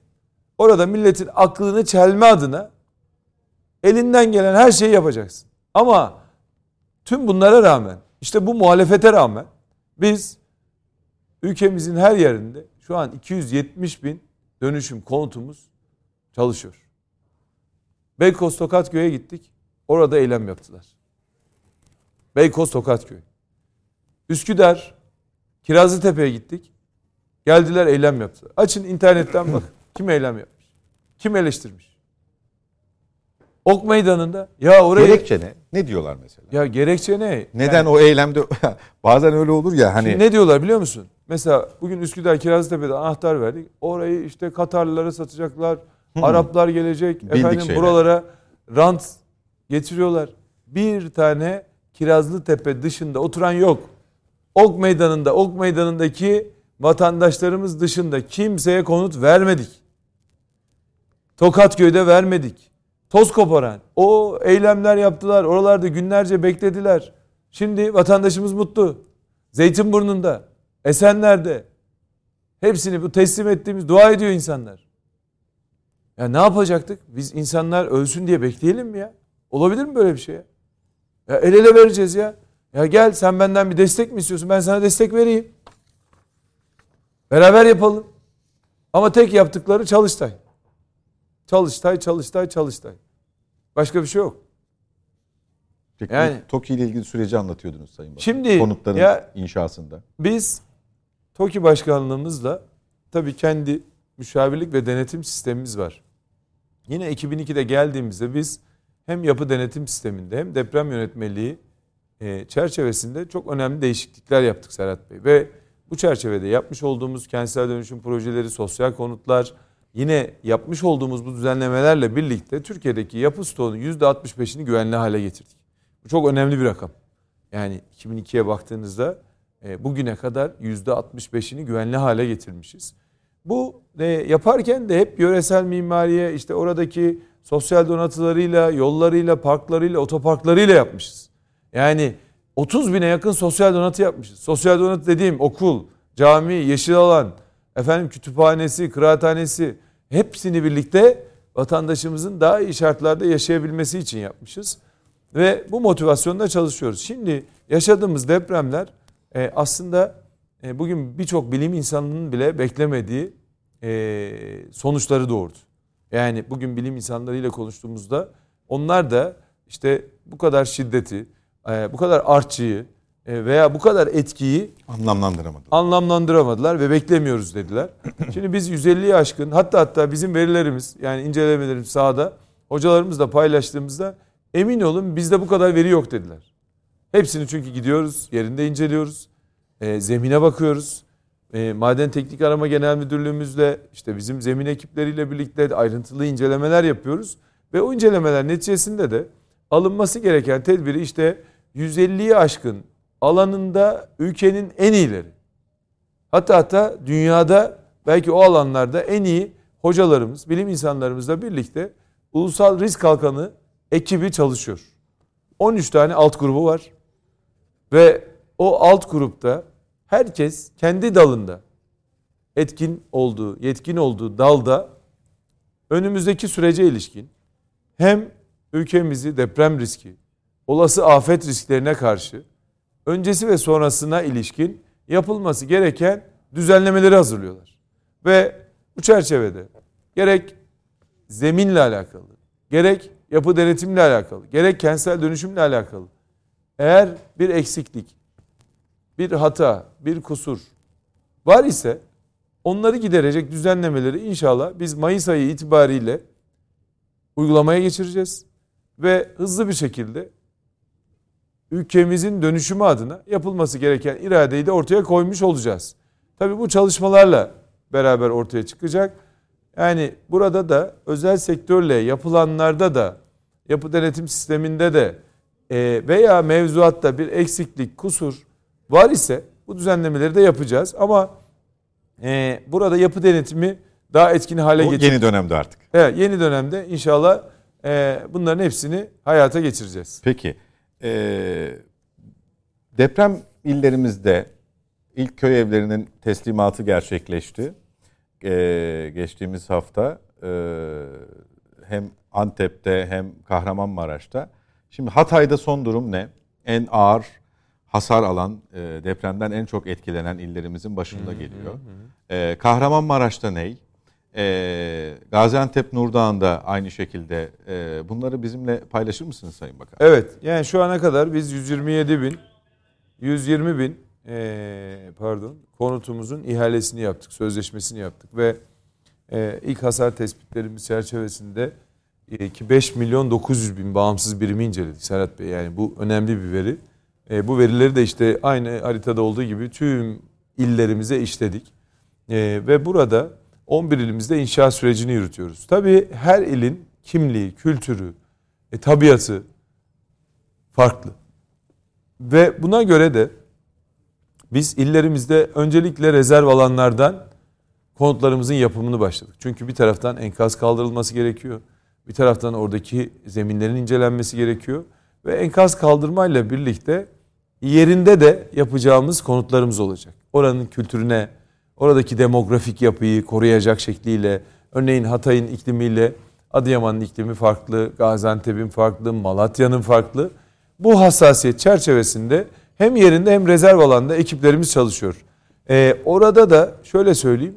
orada milletin aklını çelme adına elinden gelen her şeyi yapacaksın. Ama tüm bunlara rağmen işte bu muhalefete rağmen biz ülkemizin her yerinde şu an 270 bin dönüşüm konutumuz çalışıyor. Beykoz Tokatköy'e gittik. Orada eylem yaptılar. Beykoz Tokatköy. Üsküdar Kirazlıtepe'ye gittik. Geldiler eylem yaptılar. Açın internetten bak. Kim eylem yapmış? Kim eleştirmiş? Ok meydanında ya oraya gerekçe ne? Ne diyorlar mesela? Ya gerekçe ne? Neden yani, o eylemde bazen öyle olur ya hani ne diyorlar biliyor musun? Mesela bugün Üsküdar Kirazlıtepe'de anahtar verdik. Orayı işte Katarlılara satacaklar. Hmm. Araplar gelecek. Bildik efendim şeyler. buralara rant getiriyorlar. Bir tane Kirazlıtepe dışında oturan yok. Ok meydanında, ok meydanındaki vatandaşlarımız dışında kimseye konut vermedik. Tokatköy'de vermedik. Toz koparan. O eylemler yaptılar. Oralarda günlerce beklediler. Şimdi vatandaşımız mutlu. Zeytinburnu'nda, Esenler'de hepsini bu teslim ettiğimiz dua ediyor insanlar. Ya ne yapacaktık? Biz insanlar ölsün diye bekleyelim mi ya? Olabilir mi böyle bir şey ya? El ele vereceğiz ya. Ya gel sen benden bir destek mi istiyorsun? Ben sana destek vereyim. Beraber yapalım. Ama tek yaptıkları Çalıştay. Çalıştay, Çalıştay, Çalıştay. Başka bir şey yok. Peki yani, TOKİ ile ilgili süreci anlatıyordunuz Sayın Bakan. Şimdi konutların ya, inşasında. Biz TOKİ başkanlığımızla tabii kendi müşavirlik ve denetim sistemimiz var. Yine 2002'de geldiğimizde biz hem yapı denetim sisteminde hem deprem yönetmeliği çerçevesinde çok önemli değişiklikler yaptık Serhat Bey. Ve bu çerçevede yapmış olduğumuz kentsel dönüşüm projeleri, sosyal konutlar, yine yapmış olduğumuz bu düzenlemelerle birlikte Türkiye'deki yapı stoğunun %65'ini güvenli hale getirdik. Bu çok önemli bir rakam. Yani 2002'ye baktığınızda e, bugüne kadar %65'ini güvenli hale getirmişiz. Bu e, yaparken de hep yöresel mimariye işte oradaki sosyal donatılarıyla, yollarıyla, parklarıyla, otoparklarıyla yapmışız. Yani 30 bine yakın sosyal donatı yapmışız. Sosyal donatı dediğim okul, cami, yeşil alan, efendim kütüphanesi, kıraathanesi hepsini birlikte vatandaşımızın daha iyi şartlarda yaşayabilmesi için yapmışız. Ve bu motivasyonda çalışıyoruz. Şimdi yaşadığımız depremler e, aslında e, bugün birçok bilim insanının bile beklemediği e, sonuçları doğurdu. Yani bugün bilim insanlarıyla konuştuğumuzda onlar da işte bu kadar şiddeti, bu kadar artçıyı e, veya bu kadar etkiyi anlamlandıramadılar. Anlamlandıramadılar ve beklemiyoruz dediler. Şimdi biz 150'yi aşkın hatta hatta bizim verilerimiz yani incelemelerimiz sahada hocalarımızla paylaştığımızda emin olun bizde bu kadar veri yok dediler. Hepsini çünkü gidiyoruz, yerinde inceliyoruz, e, zemine bakıyoruz. E, Maden Teknik Arama Genel Müdürlüğümüzle işte bizim zemin ekipleriyle birlikte ayrıntılı incelemeler yapıyoruz. Ve o incelemeler neticesinde de alınması gereken tedbiri işte 150'yi aşkın alanında ülkenin en iyileri. Hatta hatta dünyada belki o alanlarda en iyi hocalarımız, bilim insanlarımızla birlikte Ulusal Risk Kalkanı ekibi çalışıyor. 13 tane alt grubu var. Ve o alt grupta herkes kendi dalında etkin olduğu, yetkin olduğu dalda önümüzdeki sürece ilişkin hem ülkemizi deprem riski, olası afet risklerine karşı öncesi ve sonrasına ilişkin yapılması gereken düzenlemeleri hazırlıyorlar. Ve bu çerçevede gerek zeminle alakalı, gerek yapı denetimle alakalı, gerek kentsel dönüşümle alakalı eğer bir eksiklik, bir hata, bir kusur var ise onları giderecek düzenlemeleri inşallah biz Mayıs ayı itibariyle uygulamaya geçireceğiz ve hızlı bir şekilde ülkemizin dönüşümü adına yapılması gereken iradeyi de ortaya koymuş olacağız. Tabii bu çalışmalarla beraber ortaya çıkacak. Yani burada da özel sektörle yapılanlarda da yapı denetim sisteminde de e, veya mevzuatta bir eksiklik, kusur var ise bu düzenlemeleri de yapacağız. Ama e, burada yapı denetimi daha etkin hale getireceğiz. Yeni dönemde artık. Evet yeni dönemde inşallah e, bunların hepsini hayata geçireceğiz. Peki. E, deprem illerimizde ilk köy evlerinin teslimatı gerçekleşti. E, geçtiğimiz hafta e, hem Antep'te hem Kahramanmaraş'ta. Şimdi Hatay'da son durum ne? En ağır hasar alan, e, depremden en çok etkilenen illerimizin başında geliyor. E, Kahramanmaraş'ta ney? E, Gaziantep Nurdağ'ında aynı şekilde. E, bunları bizimle paylaşır mısınız Sayın Bakan? Evet. Yani şu ana kadar biz 127 bin, 120 bin e, pardon konutumuzun ihalesini yaptık, sözleşmesini yaptık ve e, ilk hasar tespitlerimiz çerçevesinde e, ki 5 milyon 900 bin bağımsız birimi inceledik Serhat Bey. Yani bu önemli bir veri. E, bu verileri de işte aynı haritada olduğu gibi tüm illerimize işledik. E, ve burada 11 ilimizde inşaat sürecini yürütüyoruz. Tabii her ilin kimliği, kültürü, e, tabiatı farklı. Ve buna göre de biz illerimizde öncelikle rezerv alanlardan konutlarımızın yapımını başladık. Çünkü bir taraftan enkaz kaldırılması gerekiyor. Bir taraftan oradaki zeminlerin incelenmesi gerekiyor. Ve enkaz kaldırmayla birlikte yerinde de yapacağımız konutlarımız olacak. Oranın kültürüne, oradaki demografik yapıyı koruyacak şekliyle, örneğin Hatay'ın iklimiyle Adıyaman'ın iklimi farklı, Gaziantep'in farklı, Malatya'nın farklı. Bu hassasiyet çerçevesinde hem yerinde hem rezerv alanda ekiplerimiz çalışıyor. Ee, orada da şöyle söyleyeyim,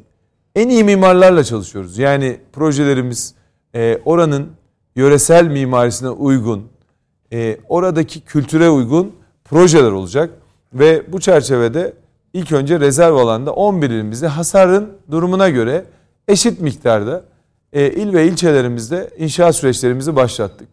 en iyi mimarlarla çalışıyoruz. Yani projelerimiz e, oranın yöresel mimarisine uygun, e, oradaki kültüre uygun projeler olacak. Ve bu çerçevede ilk önce rezerv alanda 11 ilimizde hasarın durumuna göre eşit miktarda e, il ve ilçelerimizde inşaat süreçlerimizi başlattık.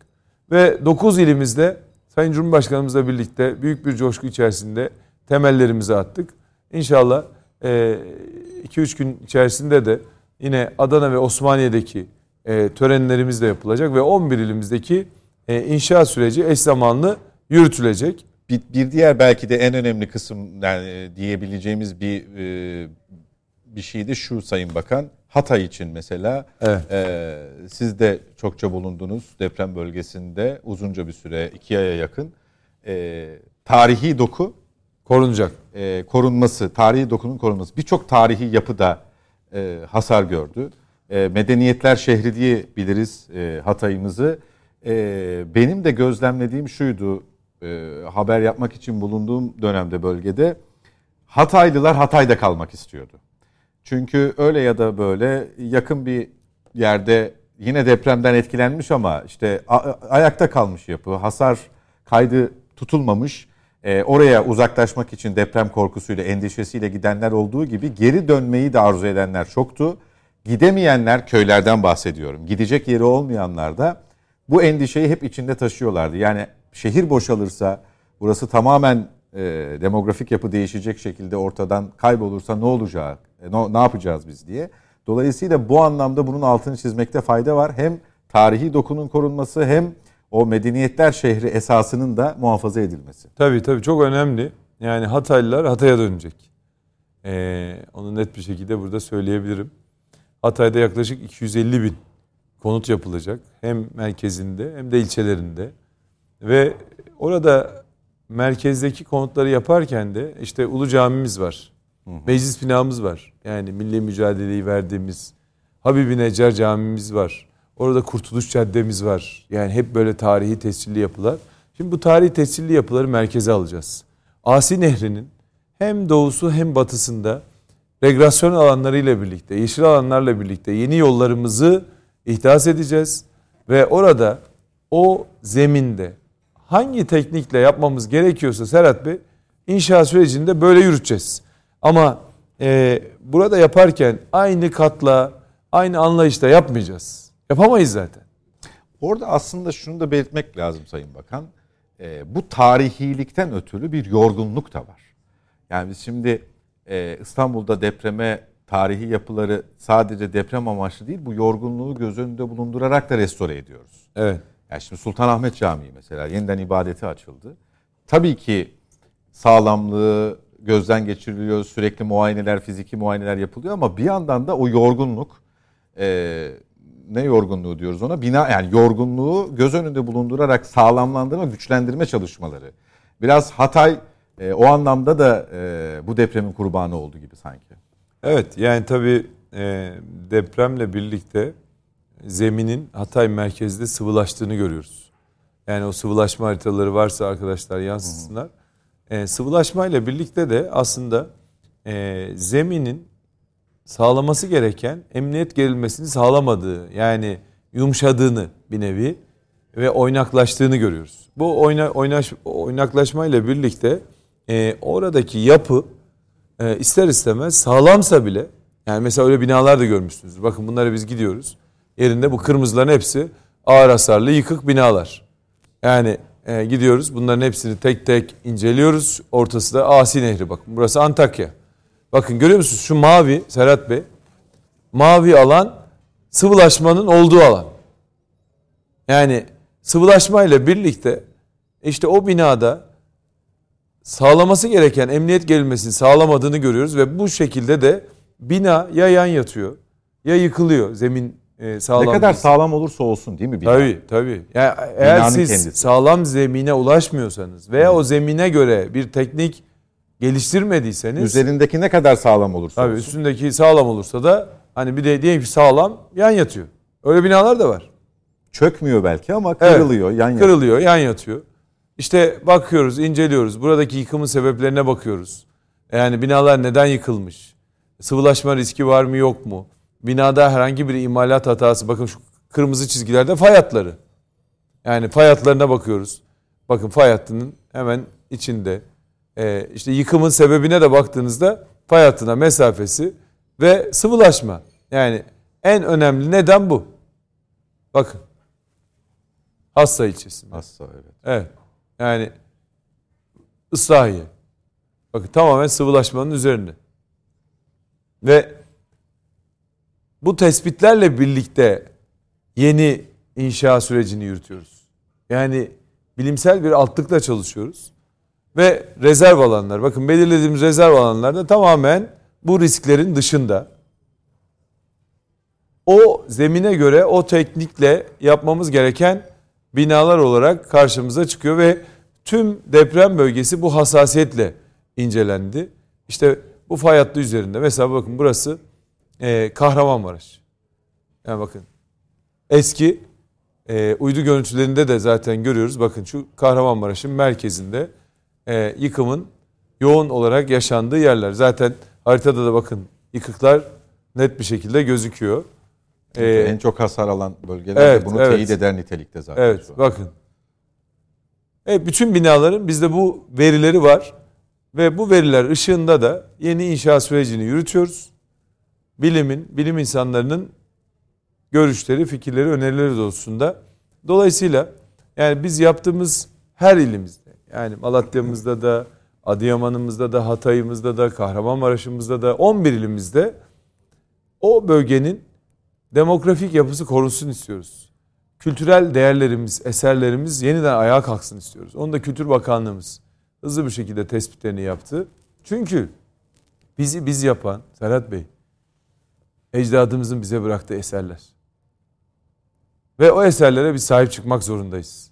Ve 9 ilimizde Sayın Cumhurbaşkanımızla birlikte büyük bir coşku içerisinde temellerimizi attık. İnşallah 2-3 gün içerisinde de yine Adana ve Osmaniye'deki e, törenlerimiz de yapılacak ve 11 ilimizdeki e, inşaat süreci eş zamanlı yürütülecek. Bir, bir diğer belki de en önemli kısım yani diyebileceğimiz bir e, bir şey de şu Sayın Bakan. Hatay için mesela evet. e, siz de çokça bulundunuz deprem bölgesinde uzunca bir süre iki aya yakın. E, tarihi doku korunacak. E, korunması, tarihi dokunun korunması. Birçok tarihi yapı da e, hasar gördü. E, medeniyetler şehri diye biliriz e, Hatay'ımızı. E, benim de gözlemlediğim şuydu, e, haber yapmak için bulunduğum dönemde bölgede Hataylılar Hatay'da kalmak istiyordu. Çünkü öyle ya da böyle yakın bir yerde yine depremden etkilenmiş ama işte ayakta kalmış yapı, hasar kaydı tutulmamış e, oraya uzaklaşmak için deprem korkusuyla, endişesiyle gidenler olduğu gibi geri dönmeyi de arzu edenler çoktu. Gidemeyenler köylerden bahsediyorum. Gidecek yeri olmayanlar da bu endişeyi hep içinde taşıyorlardı. Yani şehir boşalırsa, burası tamamen e, demografik yapı değişecek şekilde ortadan kaybolursa ne olacak, e, ne, ne yapacağız biz diye. Dolayısıyla bu anlamda bunun altını çizmekte fayda var. Hem tarihi dokunun korunması hem o medeniyetler şehri esasının da muhafaza edilmesi. Tabii tabii çok önemli. Yani Hataylılar Hatay'a dönecek. Ee, onu net bir şekilde burada söyleyebilirim. Hatay'da yaklaşık 250 bin konut yapılacak. Hem merkezinde hem de ilçelerinde. Ve orada merkezdeki konutları yaparken de işte Ulu Camimiz var. Hı hı. Meclis binamız var. Yani milli mücadeleyi verdiğimiz Habibi Necar Camimiz var. Orada Kurtuluş Caddemiz var. Yani hep böyle tarihi tescilli yapılar. Şimdi bu tarihi tescilli yapıları merkeze alacağız. Asi Nehri'nin hem doğusu hem batısında regresyon alanlarıyla birlikte, yeşil alanlarla birlikte yeni yollarımızı ihdas edeceğiz. Ve orada o zeminde hangi teknikle yapmamız gerekiyorsa Serhat Bey inşaat sürecinde böyle yürüteceğiz. Ama e, burada yaparken aynı katla, aynı anlayışla yapmayacağız. Yapamayız zaten. Orada aslında şunu da belirtmek lazım Sayın Bakan. E, bu tarihilikten ötürü bir yorgunluk da var. Yani biz şimdi e, İstanbul'da depreme tarihi yapıları sadece deprem amaçlı değil bu yorgunluğu göz önünde bulundurarak da restore ediyoruz. Evet. Yani şimdi Sultanahmet Camii mesela yeniden ibadeti açıldı. Tabii ki sağlamlığı gözden geçiriliyor, sürekli muayeneler, fiziki muayeneler yapılıyor ama bir yandan da o yorgunluk e, ne yorgunluğu diyoruz ona? Bina yani yorgunluğu göz önünde bulundurarak sağlamlandırma, güçlendirme çalışmaları. Biraz Hatay e, o anlamda da e, bu depremin kurbanı oldu gibi sanki. Evet yani tabii e, depremle birlikte zeminin Hatay merkezde sıvılaştığını görüyoruz. Yani o sıvılaşma haritaları varsa arkadaşlar yansıtsınlar. E, sıvılaşmayla birlikte de aslında e, zeminin sağlaması gereken emniyet gerilmesini sağlamadığı yani yumuşadığını bir nevi ve oynaklaştığını görüyoruz. Bu oyna, oynaş, oynaklaşmayla birlikte e, oradaki yapı e, ister istemez sağlamsa bile yani mesela öyle binalar da görmüşsünüz. Bakın bunları biz gidiyoruz. Yerinde bu kırmızıların hepsi ağır hasarlı yıkık binalar. Yani e, gidiyoruz bunların hepsini tek tek inceliyoruz. Ortası da Asi Nehri bakın burası Antakya. Bakın görüyor musunuz şu mavi Serhat Bey mavi alan sıvılaşmanın olduğu alan. Yani sıvılaşma ile birlikte işte o binada sağlaması gereken emniyet gerilmesini sağlamadığını görüyoruz ve bu şekilde de bina ya yan yatıyor ya yıkılıyor zemin e, sağlam. Ne kadar sağlam olursa olsun değil mi bina? Tabii tabii. Yani eğer Binanın siz kendisi. sağlam zemine ulaşmıyorsanız veya Hı. o zemine göre bir teknik geliştirmediyseniz üzerindeki ne kadar sağlam olursa tabii olsun. üstündeki sağlam olursa da hani bir de diyelim ki sağlam yan yatıyor. Öyle binalar da var. Çökmüyor belki ama kırılıyor, evet, yan yatıyor. Kırılıyor, yan yatıyor. İşte bakıyoruz, inceliyoruz. Buradaki yıkımın sebeplerine bakıyoruz. Yani binalar neden yıkılmış? Sıvılaşma riski var mı yok mu? Binada herhangi bir imalat hatası. Bakın şu kırmızı çizgilerde fay hatları. Yani fay hatlarına bakıyoruz. Bakın fay hattının hemen içinde. Ee, işte yıkımın sebebine de baktığınızda fay hattına mesafesi ve sıvılaşma. Yani en önemli neden bu. Bakın. Hassa ilçesinde. Hassa evet. Evet. Yani ıslahiye. Bakın tamamen sıvılaşmanın üzerinde. Ve bu tespitlerle birlikte yeni inşa sürecini yürütüyoruz. Yani bilimsel bir altlıkla çalışıyoruz. Ve rezerv alanlar, bakın belirlediğimiz rezerv alanlarda tamamen bu risklerin dışında. O zemine göre o teknikle yapmamız gereken binalar olarak karşımıza çıkıyor ve tüm deprem bölgesi bu hassasiyetle incelendi. İşte bu fay hattı üzerinde. Mesela bakın burası e, Kahramanmaraş. Yani bakın eski e, uydu görüntülerinde de zaten görüyoruz. Bakın şu Kahramanmaraş'ın merkezinde e, yıkımın yoğun olarak yaşandığı yerler. Zaten haritada da bakın yıkıklar net bir şekilde gözüküyor. Ee, en çok hasar alan bölgeler evet, bunu evet. teyit eder nitelikte zaten. Evet bakın. Evet bütün binaların bizde bu verileri var. Ve bu veriler ışığında da yeni inşaat sürecini yürütüyoruz. Bilimin, bilim insanlarının görüşleri, fikirleri, önerileri doğrultusunda. Dolayısıyla yani biz yaptığımız her ilimizde yani Malatya'mızda da, Adıyaman'ımızda da, Hatay'ımızda da, Kahramanmaraş'ımızda da 11 ilimizde o bölgenin demografik yapısı korunsun istiyoruz. Kültürel değerlerimiz, eserlerimiz yeniden ayağa kalksın istiyoruz. Onu da Kültür Bakanlığımız hızlı bir şekilde tespitlerini yaptı. Çünkü bizi biz yapan Serhat Bey, ecdadımızın bize bıraktığı eserler. Ve o eserlere biz sahip çıkmak zorundayız.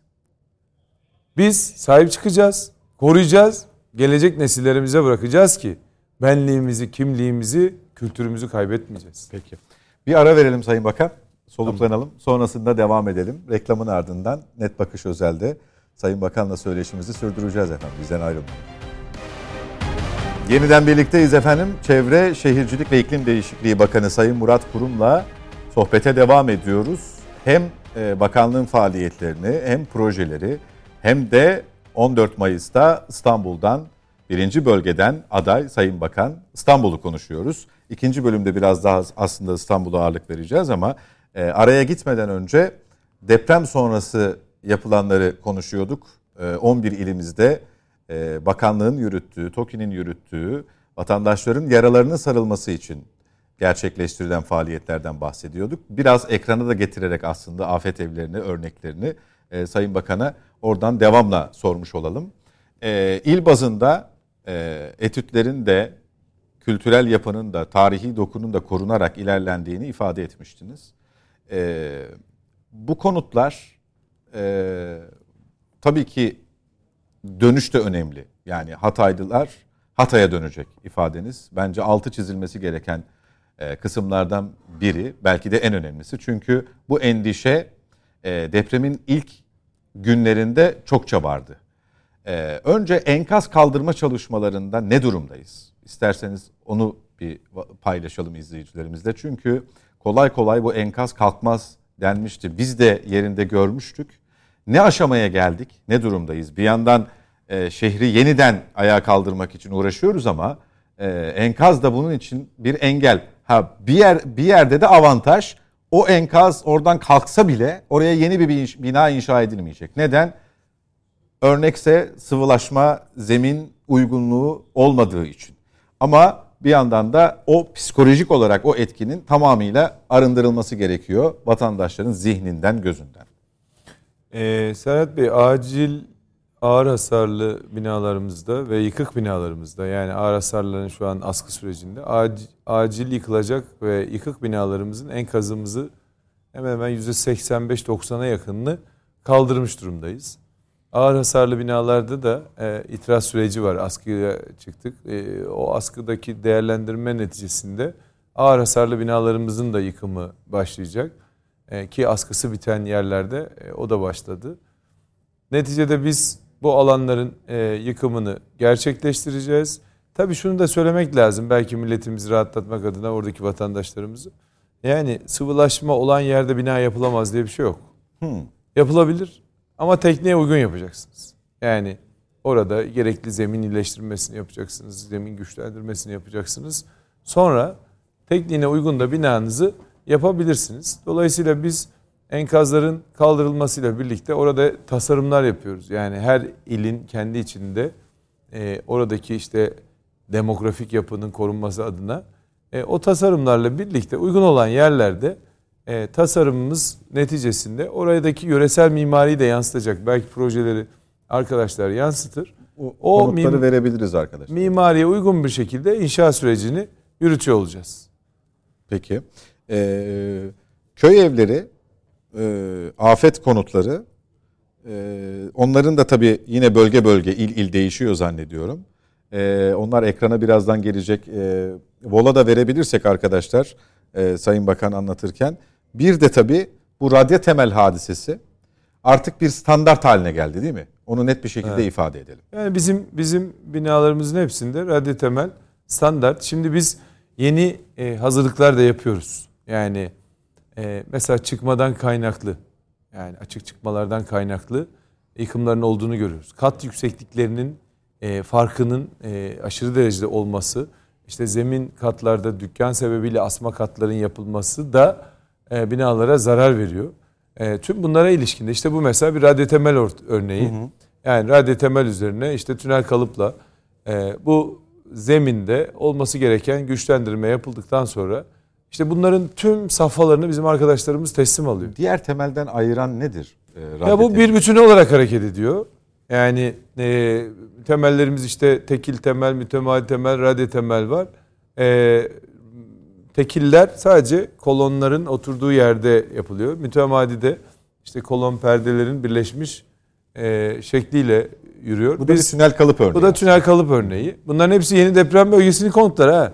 Biz sahip çıkacağız, koruyacağız, gelecek nesillerimize bırakacağız ki benliğimizi, kimliğimizi, kültürümüzü kaybetmeyeceğiz. Peki. Bir ara verelim Sayın Bakan. Soluklanalım. Sonrasında devam edelim. Reklamın ardından Net Bakış Özel'de Sayın Bakan'la söyleşimizi sürdüreceğiz efendim. Bizden ayrılmayın. Yeniden birlikteyiz efendim. Çevre, Şehircilik ve İklim Değişikliği Bakanı Sayın Murat Kurum'la sohbete devam ediyoruz. Hem e, bakanlığın faaliyetlerini hem projeleri hem de 14 Mayıs'ta İstanbul'dan birinci bölgeden aday Sayın Bakan İstanbul'u konuşuyoruz. İkinci bölümde biraz daha aslında İstanbul'a ağırlık vereceğiz ama e, araya gitmeden önce deprem sonrası yapılanları konuşuyorduk. 11 ilimizde e, bakanlığın yürüttüğü, TOKİ'nin yürüttüğü vatandaşların yaralarının sarılması için gerçekleştirilen faaliyetlerden bahsediyorduk. Biraz ekrana da getirerek aslında afet evlerini, örneklerini e, Sayın Bakan'a oradan devamla sormuş olalım. E, il bazında etütlerin de kültürel yapının da tarihi dokunun da korunarak ilerlendiğini ifade etmiştiniz. bu konutlar e, tabii ki dönüş de önemli. Yani Hataylılar Hatay'a dönecek ifadeniz. Bence altı çizilmesi gereken e, kısımlardan biri. Belki de en önemlisi. Çünkü bu endişe e, depremin ilk günlerinde çokça vardı. E, önce enkaz kaldırma çalışmalarında ne durumdayız? İsterseniz onu bir paylaşalım izleyicilerimizle. Çünkü kolay kolay bu enkaz kalkmaz denmişti. Biz de yerinde görmüştük. Ne aşamaya geldik? Ne durumdayız? Bir yandan e, şehri yeniden ayağa kaldırmak için uğraşıyoruz ama e, enkaz da bunun için bir engel. Ha bir yer bir yerde de avantaj. O enkaz oradan kalksa bile oraya yeni bir bina inşa edilmeyecek. Neden? Örnekse sıvılaşma, zemin uygunluğu olmadığı için. Ama bir yandan da o psikolojik olarak o etkinin tamamıyla arındırılması gerekiyor vatandaşların zihninden, gözünden. Ee, Serhat Bey acil ağır hasarlı binalarımızda ve yıkık binalarımızda yani ağır hasarların şu an askı sürecinde acil, yıkılacak ve yıkık binalarımızın enkazımızı hemen hemen %85-90'a yakınını kaldırmış durumdayız. Ağır hasarlı binalarda da e, itiraz süreci var. Askıya çıktık. E, o askıdaki değerlendirme neticesinde ağır hasarlı binalarımızın da yıkımı başlayacak. E, ki askısı biten yerlerde e, o da başladı. Neticede biz bu alanların e, yıkımını gerçekleştireceğiz. Tabii şunu da söylemek lazım. Belki milletimizi rahatlatmak adına oradaki vatandaşlarımızı. Yani sıvılaşma olan yerde bina yapılamaz diye bir şey yok. Hmm. Yapılabilir ama tekniğe uygun yapacaksınız. Yani orada gerekli zemin iyileştirmesini yapacaksınız. Zemin güçlendirmesini yapacaksınız. Sonra tekniğine uygun da binanızı yapabilirsiniz. Dolayısıyla biz enkazların kaldırılmasıyla birlikte orada tasarımlar yapıyoruz. Yani her ilin kendi içinde e, oradaki işte demografik yapının korunması adına e, o tasarımlarla birlikte uygun olan yerlerde e, tasarımımız neticesinde oradaki yöresel mimariyi de yansıtacak. Belki projeleri arkadaşlar yansıtır. O, o mim- verebiliriz arkadaşlar. Mimariye uygun bir şekilde inşa sürecini yürütüyor olacağız. Peki. Ee, köy evleri, e, afet konutları, e, onların da tabii yine bölge bölge, il il değişiyor zannediyorum. E, onlar ekrana birazdan gelecek. E, Vola da verebilirsek arkadaşlar, e, Sayın Bakan anlatırken. Bir de tabii bu radyo temel hadisesi artık bir standart haline geldi değil mi? Onu net bir şekilde evet. ifade edelim. Yani bizim bizim binalarımızın hepsinde radyo temel standart. Şimdi biz yeni e, hazırlıklar da yapıyoruz. Yani e, mesela çıkmadan kaynaklı yani açık çıkmalardan kaynaklı yıkımların olduğunu görüyoruz. Kat yüksekliklerinin e, farkının e, aşırı derecede olması, işte zemin katlarda dükkan sebebiyle asma katların yapılması da e, binalara zarar veriyor. E, tüm bunlara ilişkinde işte bu mesela bir radyo temel örneği. Hı hı. Yani radyo temel üzerine işte tünel kalıpla e, bu zeminde olması gereken güçlendirme yapıldıktan sonra işte bunların tüm safhalarını bizim arkadaşlarımız teslim alıyor. Diğer temelden ayıran nedir? E, ya bu bir bütün olarak hareket ediyor. Yani e, temellerimiz işte tekil temel, mütemadi temel, radyo temel var. E, tekiller sadece kolonların oturduğu yerde yapılıyor. Mütemadi de işte kolon perdelerin birleşmiş e, şekliyle yürüyor. Bu da Biz, bir tünel kalıp örneği. Bu da tünel kalıp örneği. Bunların hepsi yeni deprem bölgesini konutlar ha.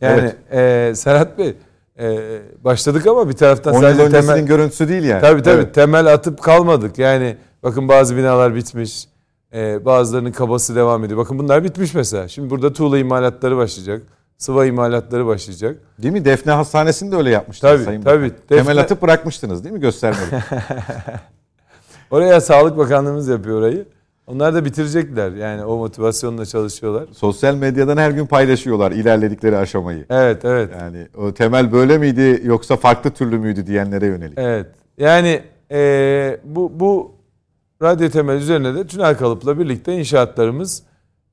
Yani evet. e, Serhat Bey e, başladık ama bir taraftan sadece temel görüntüsü değil yani. Tabii tabii evet. temel atıp kalmadık. Yani bakın bazı binalar bitmiş. E, bazılarının kabası devam ediyor. Bakın bunlar bitmiş mesela. Şimdi burada tuğla imalatları başlayacak. Sıva imalatları başlayacak. Değil mi? Defne Hastanesi'ni de öyle yapmıştınız tabii, Sayın tabii. Defne... Temel atıp bırakmıştınız değil mi göstermeli? Oraya Sağlık Bakanlığımız yapıyor orayı. Onlar da bitirecekler. Yani o motivasyonla çalışıyorlar. Sosyal medyadan her gün paylaşıyorlar ilerledikleri aşamayı. Evet, evet. Yani o temel böyle miydi yoksa farklı türlü müydü diyenlere yönelik. Evet. Yani e, bu bu radyo temel üzerine de tünel kalıpla birlikte inşaatlarımız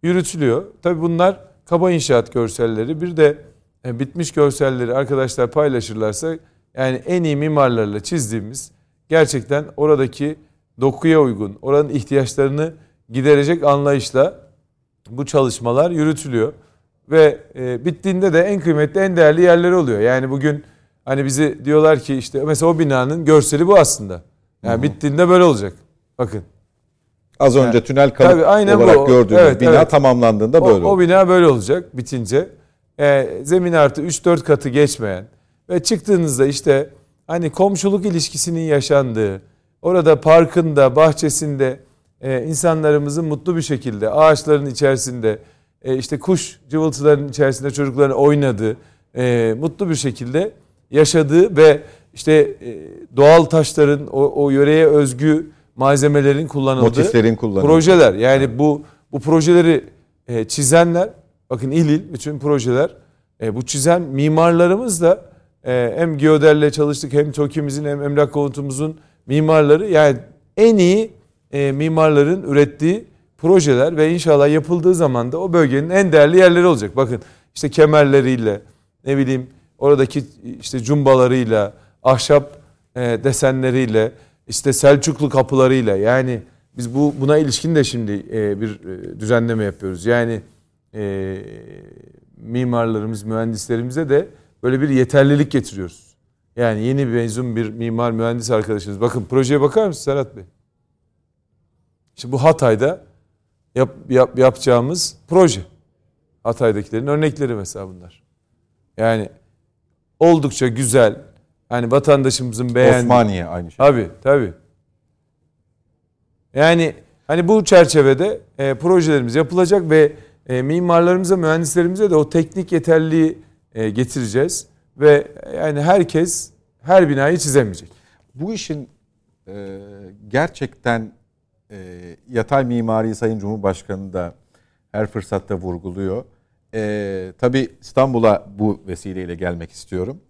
yürütülüyor. Tabii bunlar kaba inşaat görselleri. Bir de e, bitmiş görselleri arkadaşlar paylaşırlarsa yani en iyi mimarlarla çizdiğimiz gerçekten oradaki dokuya uygun, oranın ihtiyaçlarını giderecek anlayışla bu çalışmalar yürütülüyor. Ve e, bittiğinde de en kıymetli, en değerli yerleri oluyor. Yani bugün hani bizi diyorlar ki işte mesela o binanın görseli bu aslında. Yani Hı-hı. bittiğinde böyle olacak. Bakın. Az önce yani, tünel kalıp tabii, aynen olarak bu. gördüğünüz evet, bina evet. tamamlandığında böyle o, o bina böyle olacak bitince. E, zemin artı 3-4 katı geçmeyen ve çıktığınızda işte hani komşuluk ilişkisinin yaşandığı, Orada parkında, bahçesinde e, insanlarımızın mutlu bir şekilde ağaçların içerisinde e, işte kuş cıvıltılarının içerisinde çocukların oynadığı, e, mutlu bir şekilde yaşadığı ve işte e, doğal taşların o, o yöreye özgü malzemelerin kullanıldığı motiflerin kullanıldığı projeler. Yani bu bu projeleri e, çizenler bakın il il bütün projeler e, bu çizen mimarlarımız da e, hem Geoder'le çalıştık hem TOKİ'mizin hem Emlak Konutumuzun mimarları yani en iyi e, mimarların ürettiği projeler ve inşallah yapıldığı zaman da o bölgenin en değerli yerleri olacak. Bakın işte kemerleriyle ne bileyim oradaki işte cumbalarıyla, ahşap e, desenleriyle, işte Selçuklu kapılarıyla yani biz bu buna ilişkin de şimdi e, bir e, düzenleme yapıyoruz. Yani e, mimarlarımız, mühendislerimize de böyle bir yeterlilik getiriyoruz. Yani yeni bir mezun bir mimar mühendis arkadaşımız. Bakın projeye bakar mısın Serhat Bey? İşte bu Hatay'da yap, yap, yapacağımız proje. Hatay'dakilerin örnekleri mesela bunlar. Yani oldukça güzel. Yani vatandaşımızın beğendiği. Osmaniye aynı şey. Tabii tabii. Yani hani bu çerçevede e, projelerimiz yapılacak ve e, mimarlarımıza, mühendislerimize de o teknik yeterliği e, getireceğiz ve yani herkes her binayı çizemeyecek. Bu işin e, gerçekten e, yatay mimari Sayın Cumhurbaşkanı da her fırsatta vurguluyor. E, tabii İstanbul'a bu vesileyle gelmek istiyorum.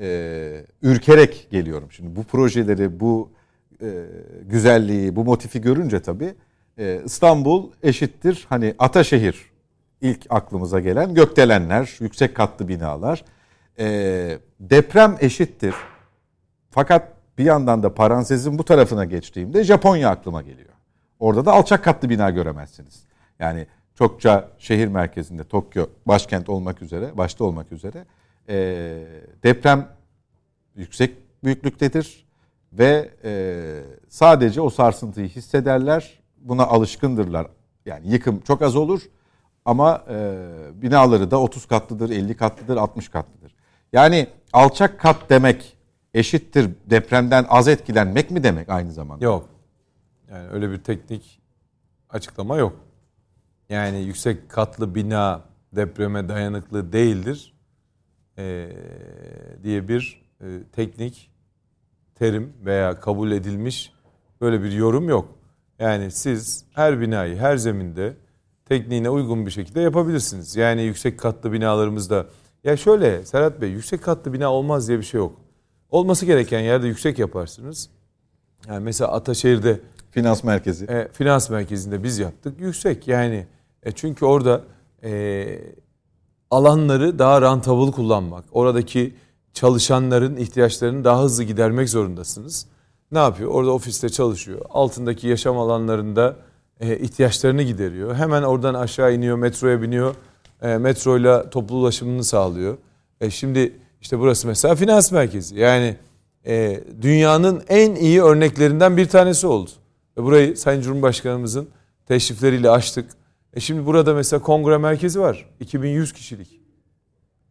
E, ürkerek geliyorum şimdi. Bu projeleri, bu e, güzelliği, bu motifi görünce tabii e, İstanbul eşittir hani Ataşehir ilk aklımıza gelen gökdelenler, yüksek katlı binalar e, deprem eşittir. Fakat bir yandan da parantezin bu tarafına geçtiğimde Japonya aklıma geliyor. Orada da alçak katlı bina göremezsiniz. Yani çokça şehir merkezinde Tokyo başkent olmak üzere, başta olmak üzere e, deprem yüksek büyüklüktedir ve e, sadece o sarsıntıyı hissederler. Buna alışkındırlar. Yani yıkım çok az olur ama e, binaları da 30 katlıdır, 50 katlıdır, 60 katlıdır. Yani alçak kat demek eşittir depremden az etkilenmek mi demek aynı zamanda? Yok. Yani öyle bir teknik açıklama yok. Yani yüksek katlı bina depreme dayanıklı değildir ee, diye bir e, teknik terim veya kabul edilmiş böyle bir yorum yok. Yani siz her binayı her zeminde tekniğine uygun bir şekilde yapabilirsiniz. Yani yüksek katlı binalarımızda ya şöyle Serhat Bey yüksek katlı bina olmaz diye bir şey yok. Olması gereken yerde yüksek yaparsınız. Yani mesela Ataşehir'de finans merkezi. E, finans merkezinde biz yaptık. Yüksek yani. E, çünkü orada e, alanları daha rantable kullanmak, oradaki çalışanların ihtiyaçlarını daha hızlı gidermek zorundasınız. Ne yapıyor? Orada ofiste çalışıyor. Altındaki yaşam alanlarında e, ihtiyaçlarını gideriyor. Hemen oradan aşağı iniyor, metroya biniyor. E, metroyla toplu ulaşımını sağlıyor. E, şimdi işte burası mesela finans merkezi. Yani e, dünyanın en iyi örneklerinden bir tanesi oldu. Ve burayı Sayın Cumhurbaşkanımızın teşrifleriyle açtık. E şimdi burada mesela kongre merkezi var. 2100 kişilik.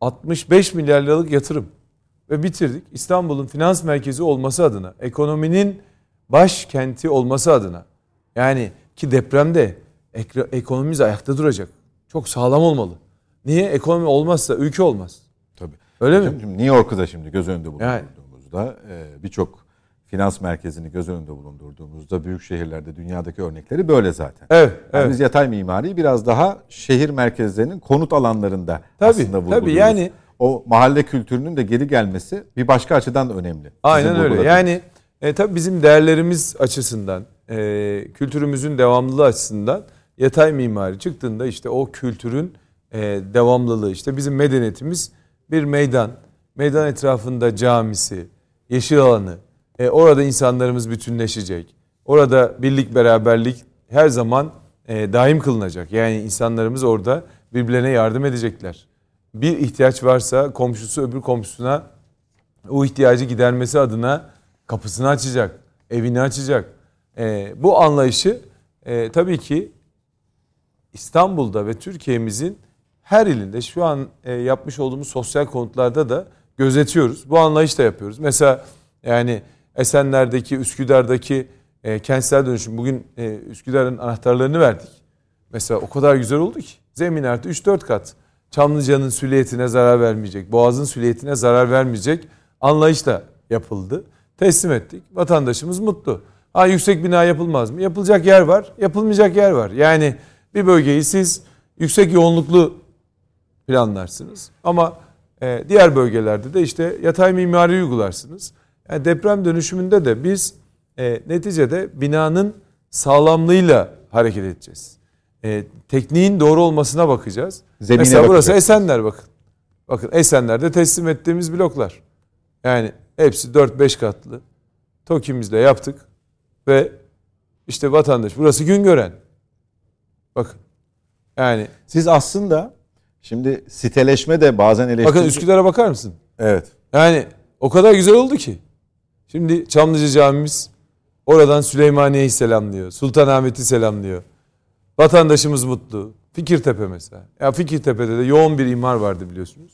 65 milyar liralık yatırım. Ve bitirdik. İstanbul'un finans merkezi olması adına, ekonominin başkenti olması adına. Yani ki depremde ekonomimiz ayakta duracak. Çok sağlam olmalı. Niye? Ekonomi olmazsa ülke olmaz. Tabii. Öyle Hocam, mi? Şimdi New York'u da şimdi göz önünde bulundurduğumuzda yani. e, birçok finans merkezini göz önünde bulundurduğumuzda büyük şehirlerde dünyadaki örnekleri böyle zaten. Evet, yani evet. Biz yatay mimariyi biraz daha şehir merkezlerinin konut alanlarında tabii, aslında vurguluyoruz. Tabii yani o mahalle kültürünün de geri gelmesi bir başka açıdan da önemli. Aynen öyle. Yani e, tabii bizim değerlerimiz açısından, e, kültürümüzün devamlılığı açısından yatay mimari çıktığında işte o kültürün e, devamlılığı işte bizim medeniyetimiz bir meydan, meydan etrafında camisi, yeşil alanı, e, orada insanlarımız bütünleşecek. Orada birlik beraberlik her zaman e, daim kılınacak. Yani insanlarımız orada birbirlerine yardım edecekler. Bir ihtiyaç varsa komşusu öbür komşusuna o ihtiyacı gidermesi adına kapısını açacak, evini açacak. E, bu anlayışı e, tabii ki İstanbul'da ve Türkiye'mizin her ilinde şu an e, yapmış olduğumuz sosyal konutlarda da gözetiyoruz. Bu anlayışla yapıyoruz. Mesela yani Esenler'deki, Üsküdar'daki e, kentsel dönüşüm. Bugün e, Üsküdar'ın anahtarlarını verdik. Mesela o kadar güzel oldu ki. Zemin artı 3-4 kat. Çamlıca'nın süliyetine zarar vermeyecek, Boğaz'ın süliyetine zarar vermeyecek anlayışla yapıldı. Teslim ettik. Vatandaşımız mutlu. Ha yüksek bina yapılmaz mı? Yapılacak yer var, yapılmayacak yer var. Yani bir bölgeyi siz yüksek yoğunluklu planlarsınız. Ama e, diğer bölgelerde de işte yatay mimari uygularsınız. Yani deprem dönüşümünde de biz e, neticede binanın sağlamlığıyla hareket edeceğiz. E, tekniğin doğru olmasına bakacağız. Zemine Mesela burası Esenler bakın. Bakın Esenler'de teslim ettiğimiz bloklar. Yani hepsi 4-5 katlı. TOKİ'mizle yaptık ve işte vatandaş burası gün gören. Bakın. Yani siz aslında şimdi siteleşme de bazen eleştiri... Bakın Üsküdar'a bakar mısın? Evet. Yani o kadar güzel oldu ki. Şimdi Çamlıca Camimiz oradan Süleymaniye'yi selamlıyor. Sultanahmet'i selamlıyor. Vatandaşımız mutlu. Fikirtepe mesela. Ya Fikirtepe'de de yoğun bir imar vardı biliyorsunuz.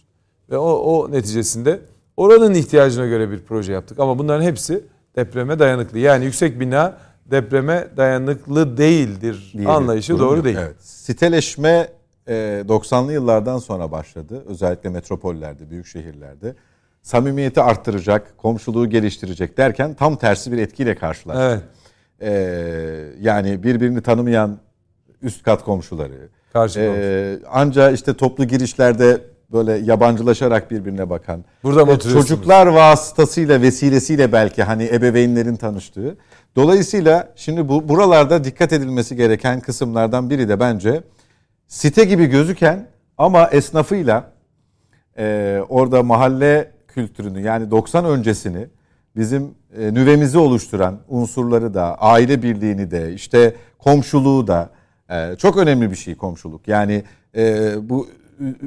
Ve o, o neticesinde oranın ihtiyacına göre bir proje yaptık. Ama bunların hepsi depreme dayanıklı. Yani yüksek bina depreme dayanıklı değildir Diyelim, anlayışı doğru yok. değil. Evet. Siteleşme 90'lı yıllardan sonra başladı. Özellikle metropollerde, büyük şehirlerde samimiyeti arttıracak, komşuluğu geliştirecek derken tam tersi bir etkiyle karşılaştı. Evet. Ee, yani birbirini tanımayan üst kat komşuları. Karşı ee, Anca işte toplu girişlerde böyle yabancılaşarak birbirine bakan. Burada mı e, Çocuklar vasıtasıyla vesilesiyle belki hani ebeveynlerin tanıştığı. Dolayısıyla şimdi bu buralarda dikkat edilmesi gereken kısımlardan biri de bence site gibi gözüken ama esnafıyla e, orada mahalle kültürünü yani 90 öncesini bizim e, nüvemizi oluşturan unsurları da aile birliğini de işte komşuluğu da e, çok önemli bir şey komşuluk. Yani e, bu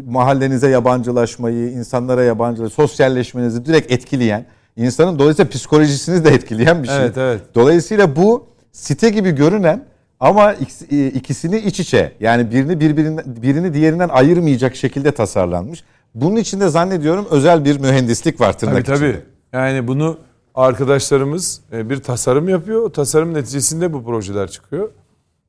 mahallenize yabancılaşmayı, insanlara yabancılaşmayı, sosyalleşmenizi direkt etkileyen, insanın dolayısıyla psikolojisini de etkileyen bir şey. Evet, evet. Dolayısıyla bu site gibi görünen ama ikisini iç içe yani birini birbirinden birini diğerinden ayırmayacak şekilde tasarlanmış. Bunun içinde zannediyorum özel bir mühendislik var tırnak tabii, içinde. Tabii Yani bunu arkadaşlarımız e, bir tasarım yapıyor. O tasarım neticesinde bu projeler çıkıyor.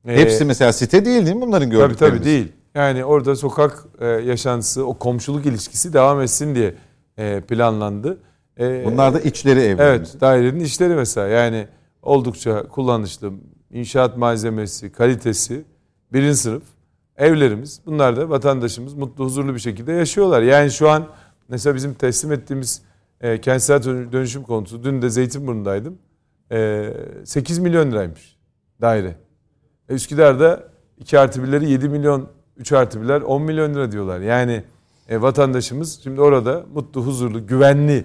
E, Hepsi mesela site değil değil mi bunların gördüklerimiz? Tabii tabii değil. Yani orada sokak e, yaşantısı, o komşuluk ilişkisi devam etsin diye planlandı. Bunlar da içleri evlerimiz. Evet, dairenin içleri mesela. Yani oldukça kullanışlı, inşaat malzemesi, kalitesi birinci sınıf evlerimiz. Bunlar da vatandaşımız mutlu, huzurlu bir şekilde yaşıyorlar. Yani şu an mesela bizim teslim ettiğimiz e, kentsel dönüşüm konusu. Dün de Zeytinburnu'ndaydım. E, 8 milyon liraymış daire. E, Üsküdar'da 2 artı 1'leri 7 milyon, 3 artı 1'ler 10 milyon lira diyorlar. Yani e, vatandaşımız şimdi orada mutlu, huzurlu, güvenli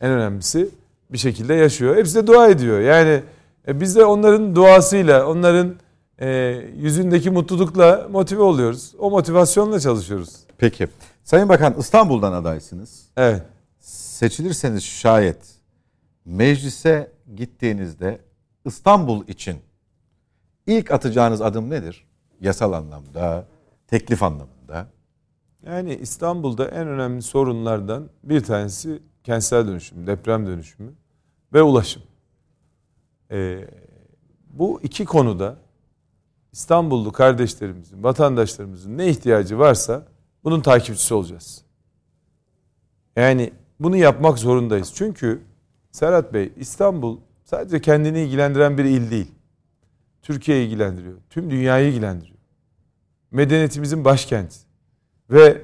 en önemlisi bir şekilde yaşıyor. Hepsi de dua ediyor. Yani e, biz de onların duasıyla, onların e, yüzündeki mutlulukla motive oluyoruz. O motivasyonla çalışıyoruz. Peki. Sayın Bakan İstanbul'dan adaysınız. Evet. Seçilirseniz şayet meclise gittiğinizde İstanbul için ilk atacağınız adım nedir? Yasal anlamda, teklif anlamında. Yani İstanbul'da en önemli sorunlardan bir tanesi kentsel dönüşüm, deprem dönüşümü ve ulaşım. Ee, bu iki konuda İstanbullu kardeşlerimizin, vatandaşlarımızın ne ihtiyacı varsa bunun takipçisi olacağız. Yani bunu yapmak zorundayız. Çünkü Serhat Bey İstanbul sadece kendini ilgilendiren bir il değil. Türkiye'yi ilgilendiriyor. Tüm dünyayı ilgilendiriyor. Medeniyetimizin başkenti. Ve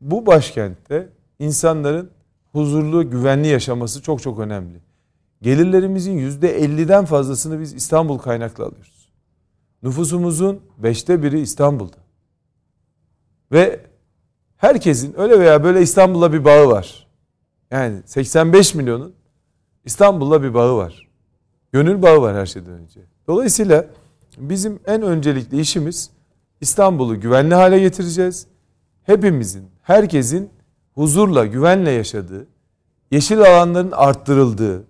bu başkentte insanların huzurlu, güvenli yaşaması çok çok önemli. Gelirlerimizin yüzde 50'den fazlasını biz İstanbul kaynaklı alıyoruz. Nüfusumuzun beşte biri İstanbul'da. Ve herkesin öyle veya böyle İstanbul'la bir bağı var. Yani 85 milyonun İstanbul'la bir bağı var. Gönül bağı var her şeyden önce. Dolayısıyla bizim en öncelikli işimiz İstanbul'u güvenli hale getireceğiz. Hepimizin, herkesin huzurla, güvenle yaşadığı, yeşil alanların arttırıldığı,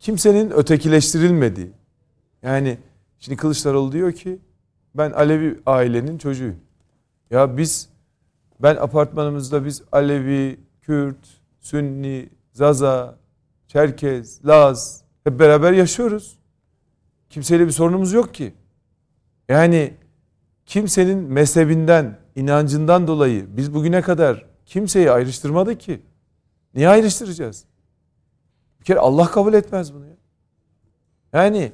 kimsenin ötekileştirilmediği. Yani şimdi Kılıçdaroğlu diyor ki ben Alevi ailenin çocuğuyum. Ya biz ben apartmanımızda biz Alevi, Kürt, Sünni, Zaza, Çerkez, Laz hep beraber yaşıyoruz. Kimseyle bir sorunumuz yok ki. Yani kimsenin mezhebinden, inancından dolayı biz bugüne kadar kimseyi ayrıştırmadık ki. Niye ayrıştıracağız? Bir kere Allah kabul etmez bunu ya. Yani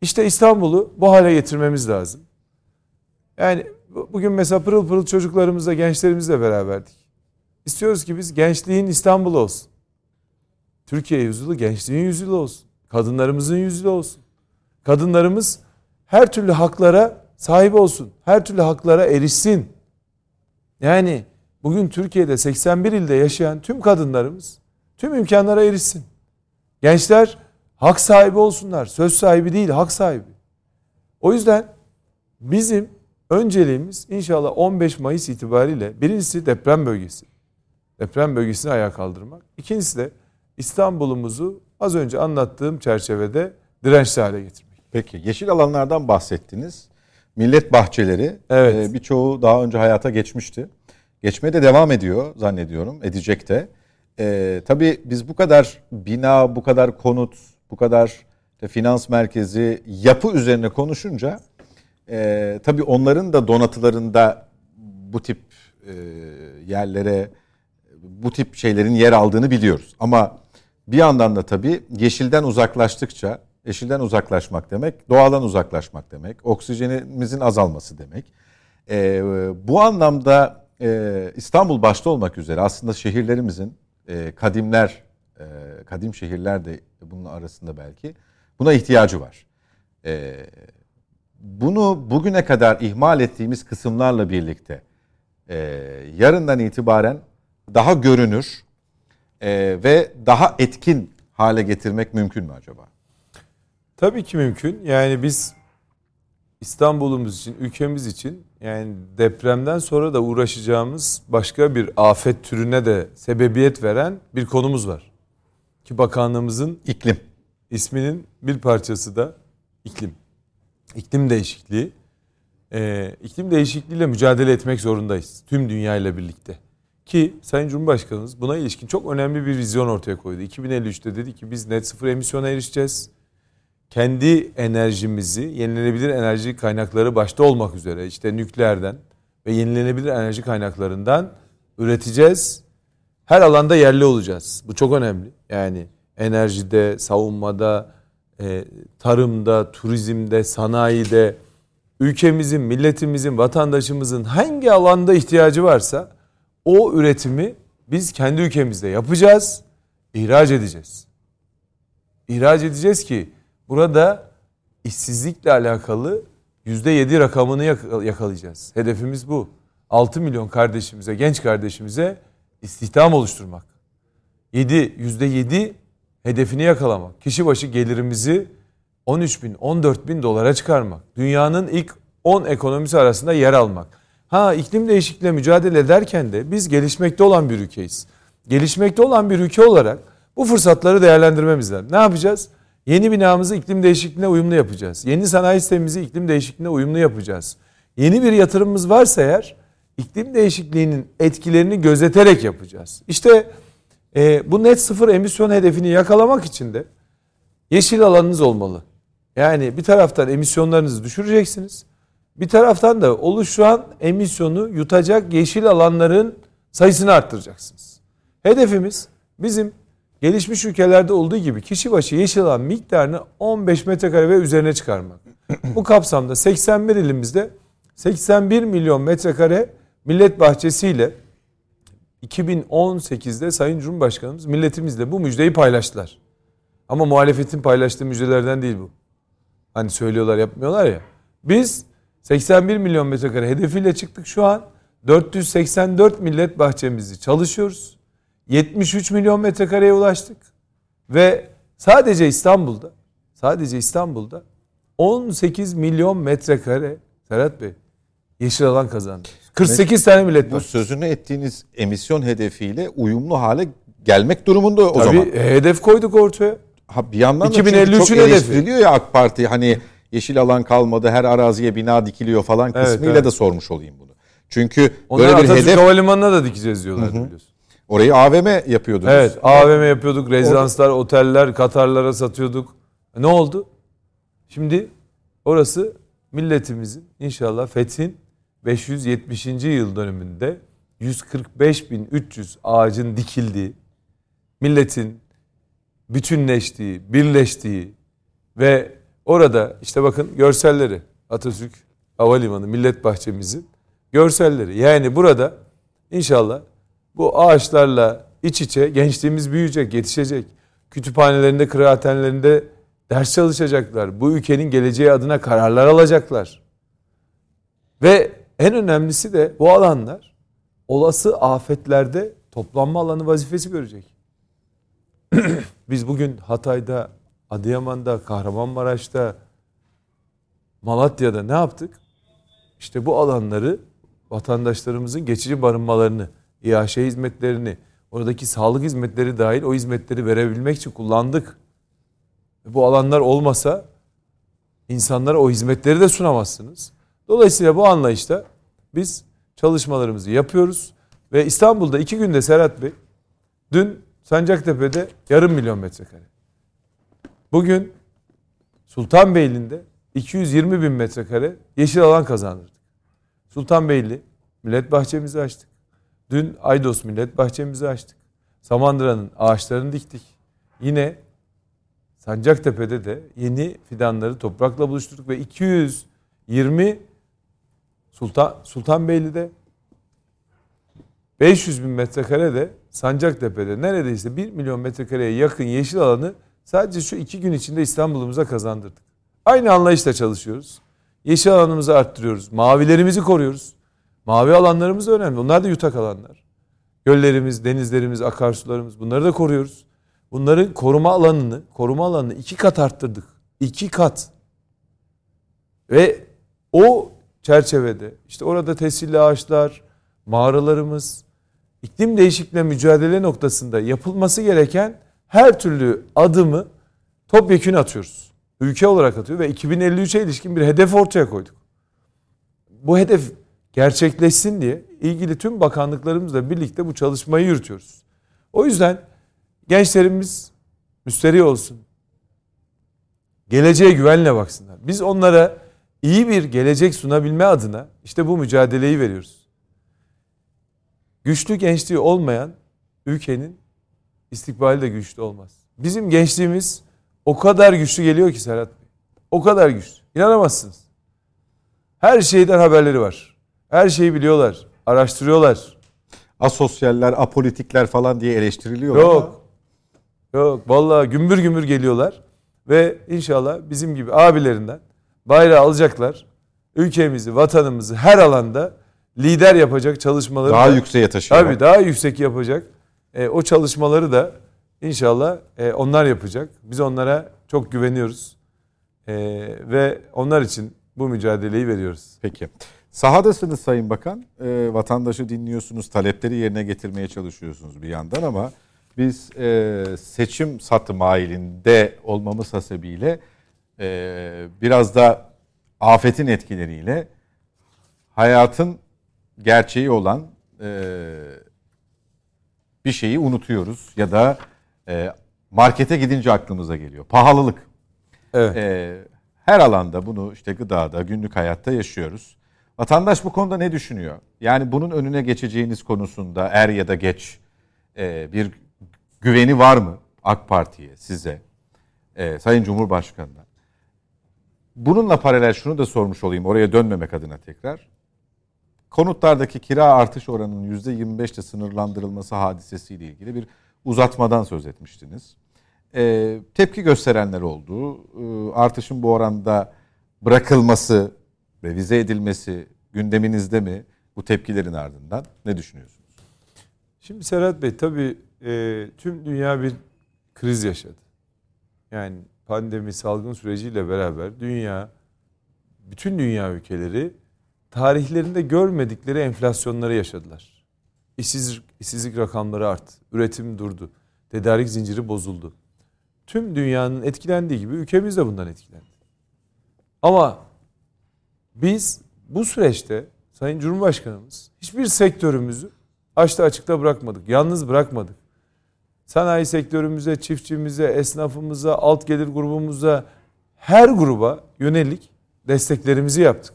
işte İstanbul'u bu hale getirmemiz lazım. Yani bugün mesela pırıl pırıl çocuklarımızla, gençlerimizle beraberdik. İstiyoruz ki biz gençliğin İstanbul olsun. Türkiye yüzyılı gençliğin yüzyılı olsun. Kadınlarımızın yüzyılı olsun. Kadınlarımız her türlü haklara sahip olsun. Her türlü haklara erişsin. Yani bugün Türkiye'de 81 ilde yaşayan tüm kadınlarımız tüm imkanlara erişsin. Gençler hak sahibi olsunlar. Söz sahibi değil, hak sahibi. O yüzden bizim önceliğimiz inşallah 15 Mayıs itibariyle birincisi deprem bölgesi. Deprem bölgesini ayağa kaldırmak. İkincisi de İstanbul'umuzu az önce anlattığım çerçevede dirençli hale getirmek. Peki yeşil alanlardan bahsettiniz. Millet bahçeleri evet. e, birçoğu daha önce hayata geçmişti. Geçmeye de devam ediyor zannediyorum. Edecek de. E, tabii biz bu kadar bina, bu kadar konut, bu kadar finans merkezi yapı üzerine konuşunca e, tabii onların da donatılarında bu tip e, yerlere bu tip şeylerin yer aldığını biliyoruz. Ama bir yandan da tabii yeşilden uzaklaştıkça, yeşilden uzaklaşmak demek, doğadan uzaklaşmak demek, oksijenimizin azalması demek. E, bu anlamda e, İstanbul başta olmak üzere aslında şehirlerimizin e, kadimler, e, kadim şehirler de bunun arasında belki buna ihtiyacı var. E, bunu bugüne kadar ihmal ettiğimiz kısımlarla birlikte e, yarından itibaren daha görünür e, ve daha etkin hale getirmek mümkün mü acaba? Tabii ki mümkün. Yani biz İstanbul'umuz için, ülkemiz için yani depremden sonra da uğraşacağımız başka bir afet türüne de sebebiyet veren bir konumuz var. Ki bakanlığımızın iklim isminin bir parçası da iklim. İklim değişikliği. Ee, iklim değişikliğiyle mücadele etmek zorundayız. Tüm dünya ile birlikte. Ki Sayın Cumhurbaşkanımız buna ilişkin çok önemli bir vizyon ortaya koydu. 2053'te dedi ki biz net sıfır emisyona erişeceğiz. Kendi enerjimizi yenilenebilir enerji kaynakları başta olmak üzere işte nükleerden ve yenilenebilir enerji kaynaklarından üreteceğiz. Her alanda yerli olacağız. Bu çok önemli. Yani enerjide, savunmada, e, tarımda, turizmde, sanayide ülkemizin, milletimizin, vatandaşımızın hangi alanda ihtiyacı varsa o üretimi biz kendi ülkemizde yapacağız, ihraç edeceğiz. İhraç edeceğiz ki burada işsizlikle alakalı %7 rakamını yakalayacağız. Hedefimiz bu. 6 milyon kardeşimize, genç kardeşimize istihdam oluşturmak. 7, %7 hedefini yakalamak. Kişi başı gelirimizi 13 bin, 14 bin dolara çıkarmak. Dünyanın ilk 10 ekonomisi arasında yer almak. Ha iklim değişikliğiyle mücadele ederken de biz gelişmekte olan bir ülkeyiz. Gelişmekte olan bir ülke olarak bu fırsatları değerlendirmemiz lazım. Ne yapacağız? Yeni binamızı iklim değişikliğine uyumlu yapacağız. Yeni sanayi sistemimizi iklim değişikliğine uyumlu yapacağız. Yeni bir yatırımımız varsa eğer iklim değişikliğinin etkilerini gözeterek yapacağız. İşte e, bu net sıfır emisyon hedefini yakalamak için de yeşil alanınız olmalı. Yani bir taraftan emisyonlarınızı düşüreceksiniz. Bir taraftan da oluşan emisyonu yutacak yeşil alanların sayısını arttıracaksınız. Hedefimiz bizim gelişmiş ülkelerde olduğu gibi kişi başı yeşil alan miktarını 15 metrekare ve üzerine çıkarmak. Bu kapsamda 81 ilimizde 81 milyon metrekare millet bahçesiyle 2018'de Sayın Cumhurbaşkanımız milletimizle bu müjdeyi paylaştılar. Ama muhalefetin paylaştığı müjdelerden değil bu. Hani söylüyorlar yapmıyorlar ya. Biz 81 milyon metrekare hedefiyle çıktık şu an. 484 millet bahçemizi çalışıyoruz. 73 milyon metrekareye ulaştık. Ve sadece İstanbul'da sadece İstanbul'da 18 milyon metrekare Serhat Bey yeşil alan kazandı. 48 tane millet Bu var. sözünü ettiğiniz emisyon hedefiyle uyumlu hale gelmek durumunda o Tabii, zaman. Tabii hedef koyduk ortaya. Ha bir yandan da 2053 çok eleştiriliyor ya AK Parti hani yeşil alan kalmadı her araziye bina dikiliyor falan kısmıyla evet, evet. da sormuş olayım bunu. Çünkü Onlar böyle bir Atatürk hedef Havalimanı'na da dikeceğiz diyorlar Hı-hı. biliyorsun. Orayı AVM yapıyordunuz. Evet AVM yapıyorduk. Rezidanslar, Or- oteller, Katarlara satıyorduk. Ne oldu? Şimdi orası milletimizin inşallah fethin 570. yıl dönümünde 145.300 ağacın dikildiği, milletin bütünleştiği, birleştiği ve orada işte bakın görselleri Atatürk Havalimanı Millet Bahçemizin görselleri. Yani burada inşallah bu ağaçlarla iç içe gençliğimiz büyüyecek, yetişecek. Kütüphanelerinde, kıraathanelerinde ders çalışacaklar. Bu ülkenin geleceği adına kararlar alacaklar. Ve en önemlisi de bu alanlar olası afetlerde toplanma alanı vazifesi görecek. Biz bugün Hatay'da, Adıyaman'da, Kahramanmaraş'ta, Malatya'da ne yaptık? İşte bu alanları vatandaşlarımızın geçici barınmalarını, İHŞ hizmetlerini, oradaki sağlık hizmetleri dahil o hizmetleri verebilmek için kullandık. Bu alanlar olmasa insanlara o hizmetleri de sunamazsınız. Dolayısıyla bu anlayışta biz çalışmalarımızı yapıyoruz. Ve İstanbul'da iki günde Serhat Bey, dün Sancaktepe'de yarım milyon metrekare. Bugün Sultanbeyli'nde 220 bin metrekare yeşil alan kazandırdık. Sultanbeyli millet bahçemizi açtık. Dün Aydos millet bahçemizi açtık. Samandıra'nın ağaçlarını diktik. Yine Sancaktepe'de de yeni fidanları toprakla buluşturduk ve 220 Sultan Sultanbeyli'de 500 bin metrekare de Sancaktepe'de neredeyse 1 milyon metrekareye yakın yeşil alanı sadece şu iki gün içinde İstanbul'umuza kazandırdık. Aynı anlayışla çalışıyoruz. Yeşil alanımızı arttırıyoruz. Mavilerimizi koruyoruz. Mavi alanlarımız da önemli. Onlar da yutak alanlar. Göllerimiz, denizlerimiz, akarsularımız bunları da koruyoruz. Bunların koruma alanını, koruma alanını iki kat arttırdık. İki kat. Ve o çerçevede işte orada tesirli ağaçlar, mağaralarımız, iklim değişikliğine mücadele noktasında yapılması gereken her türlü adımı topyekün atıyoruz. Ülke olarak atıyor ve 2053'e ilişkin bir hedef ortaya koyduk. Bu hedef gerçekleşsin diye ilgili tüm bakanlıklarımızla birlikte bu çalışmayı yürütüyoruz. O yüzden gençlerimiz müsterih olsun. Geleceğe güvenle baksınlar. Biz onlara iyi bir gelecek sunabilme adına işte bu mücadeleyi veriyoruz. Güçlü gençliği olmayan ülkenin istikbali de güçlü olmaz. Bizim gençliğimiz O kadar güçlü geliyor ki Serhat Bey. O kadar güçlü. İnanamazsınız. Her şeyden haberleri var. Her şeyi biliyorlar. Araştırıyorlar. Asosyaller, apolitikler falan diye eleştiriliyor Yok. ama. Yok. Vallahi gümbür gümbür geliyorlar. Ve inşallah bizim gibi abilerinden bayrağı alacaklar. Ülkemizi, vatanımızı her alanda lider yapacak çalışmaları Daha da- yükseğe taşıyor. Tabii daha yüksek yapacak. E, o çalışmaları da inşallah e, onlar yapacak. Biz onlara çok güveniyoruz. E, ve onlar için bu mücadeleyi veriyoruz. Peki. Sahadasınız Sayın Bakan. Ee, vatandaşı dinliyorsunuz, talepleri yerine getirmeye çalışıyorsunuz bir yandan ama biz e, seçim satı mailinde olmamız hasebiyle e, biraz da afetin etkileriyle hayatın gerçeği olan e, bir şeyi unutuyoruz ya da e, markete gidince aklımıza geliyor. Pahalılık. Evet. Ee, her alanda bunu işte gıdada, günlük hayatta yaşıyoruz. Vatandaş bu konuda ne düşünüyor? Yani bunun önüne geçeceğiniz konusunda er ya da geç e, bir güveni var mı AK Parti'ye, size, e, Sayın Cumhurbaşkanı'na? Bununla paralel şunu da sormuş olayım oraya dönmemek adına tekrar. Konutlardaki kira artış oranının %25'te sınırlandırılması hadisesiyle ilgili bir uzatmadan söz etmiştiniz. Ee, tepki gösterenler oldu. Ee, artışın bu oranda bırakılması, revize edilmesi gündeminizde mi bu tepkilerin ardından? Ne düşünüyorsunuz? Şimdi Serhat Bey tabii e, tüm dünya bir kriz yaşadı. Yani pandemi salgın süreciyle beraber dünya, bütün dünya ülkeleri tarihlerinde görmedikleri enflasyonları yaşadılar. İşsizlik, işsizlik rakamları arttı, üretim durdu, tedarik zinciri bozuldu. Tüm dünyanın etkilendiği gibi ülkemiz de bundan etkilendi. Ama biz bu süreçte Sayın Cumhurbaşkanımız hiçbir sektörümüzü açta açıkta bırakmadık. Yalnız bırakmadık. Sanayi sektörümüze, çiftçimize, esnafımıza, alt gelir grubumuza her gruba yönelik desteklerimizi yaptık.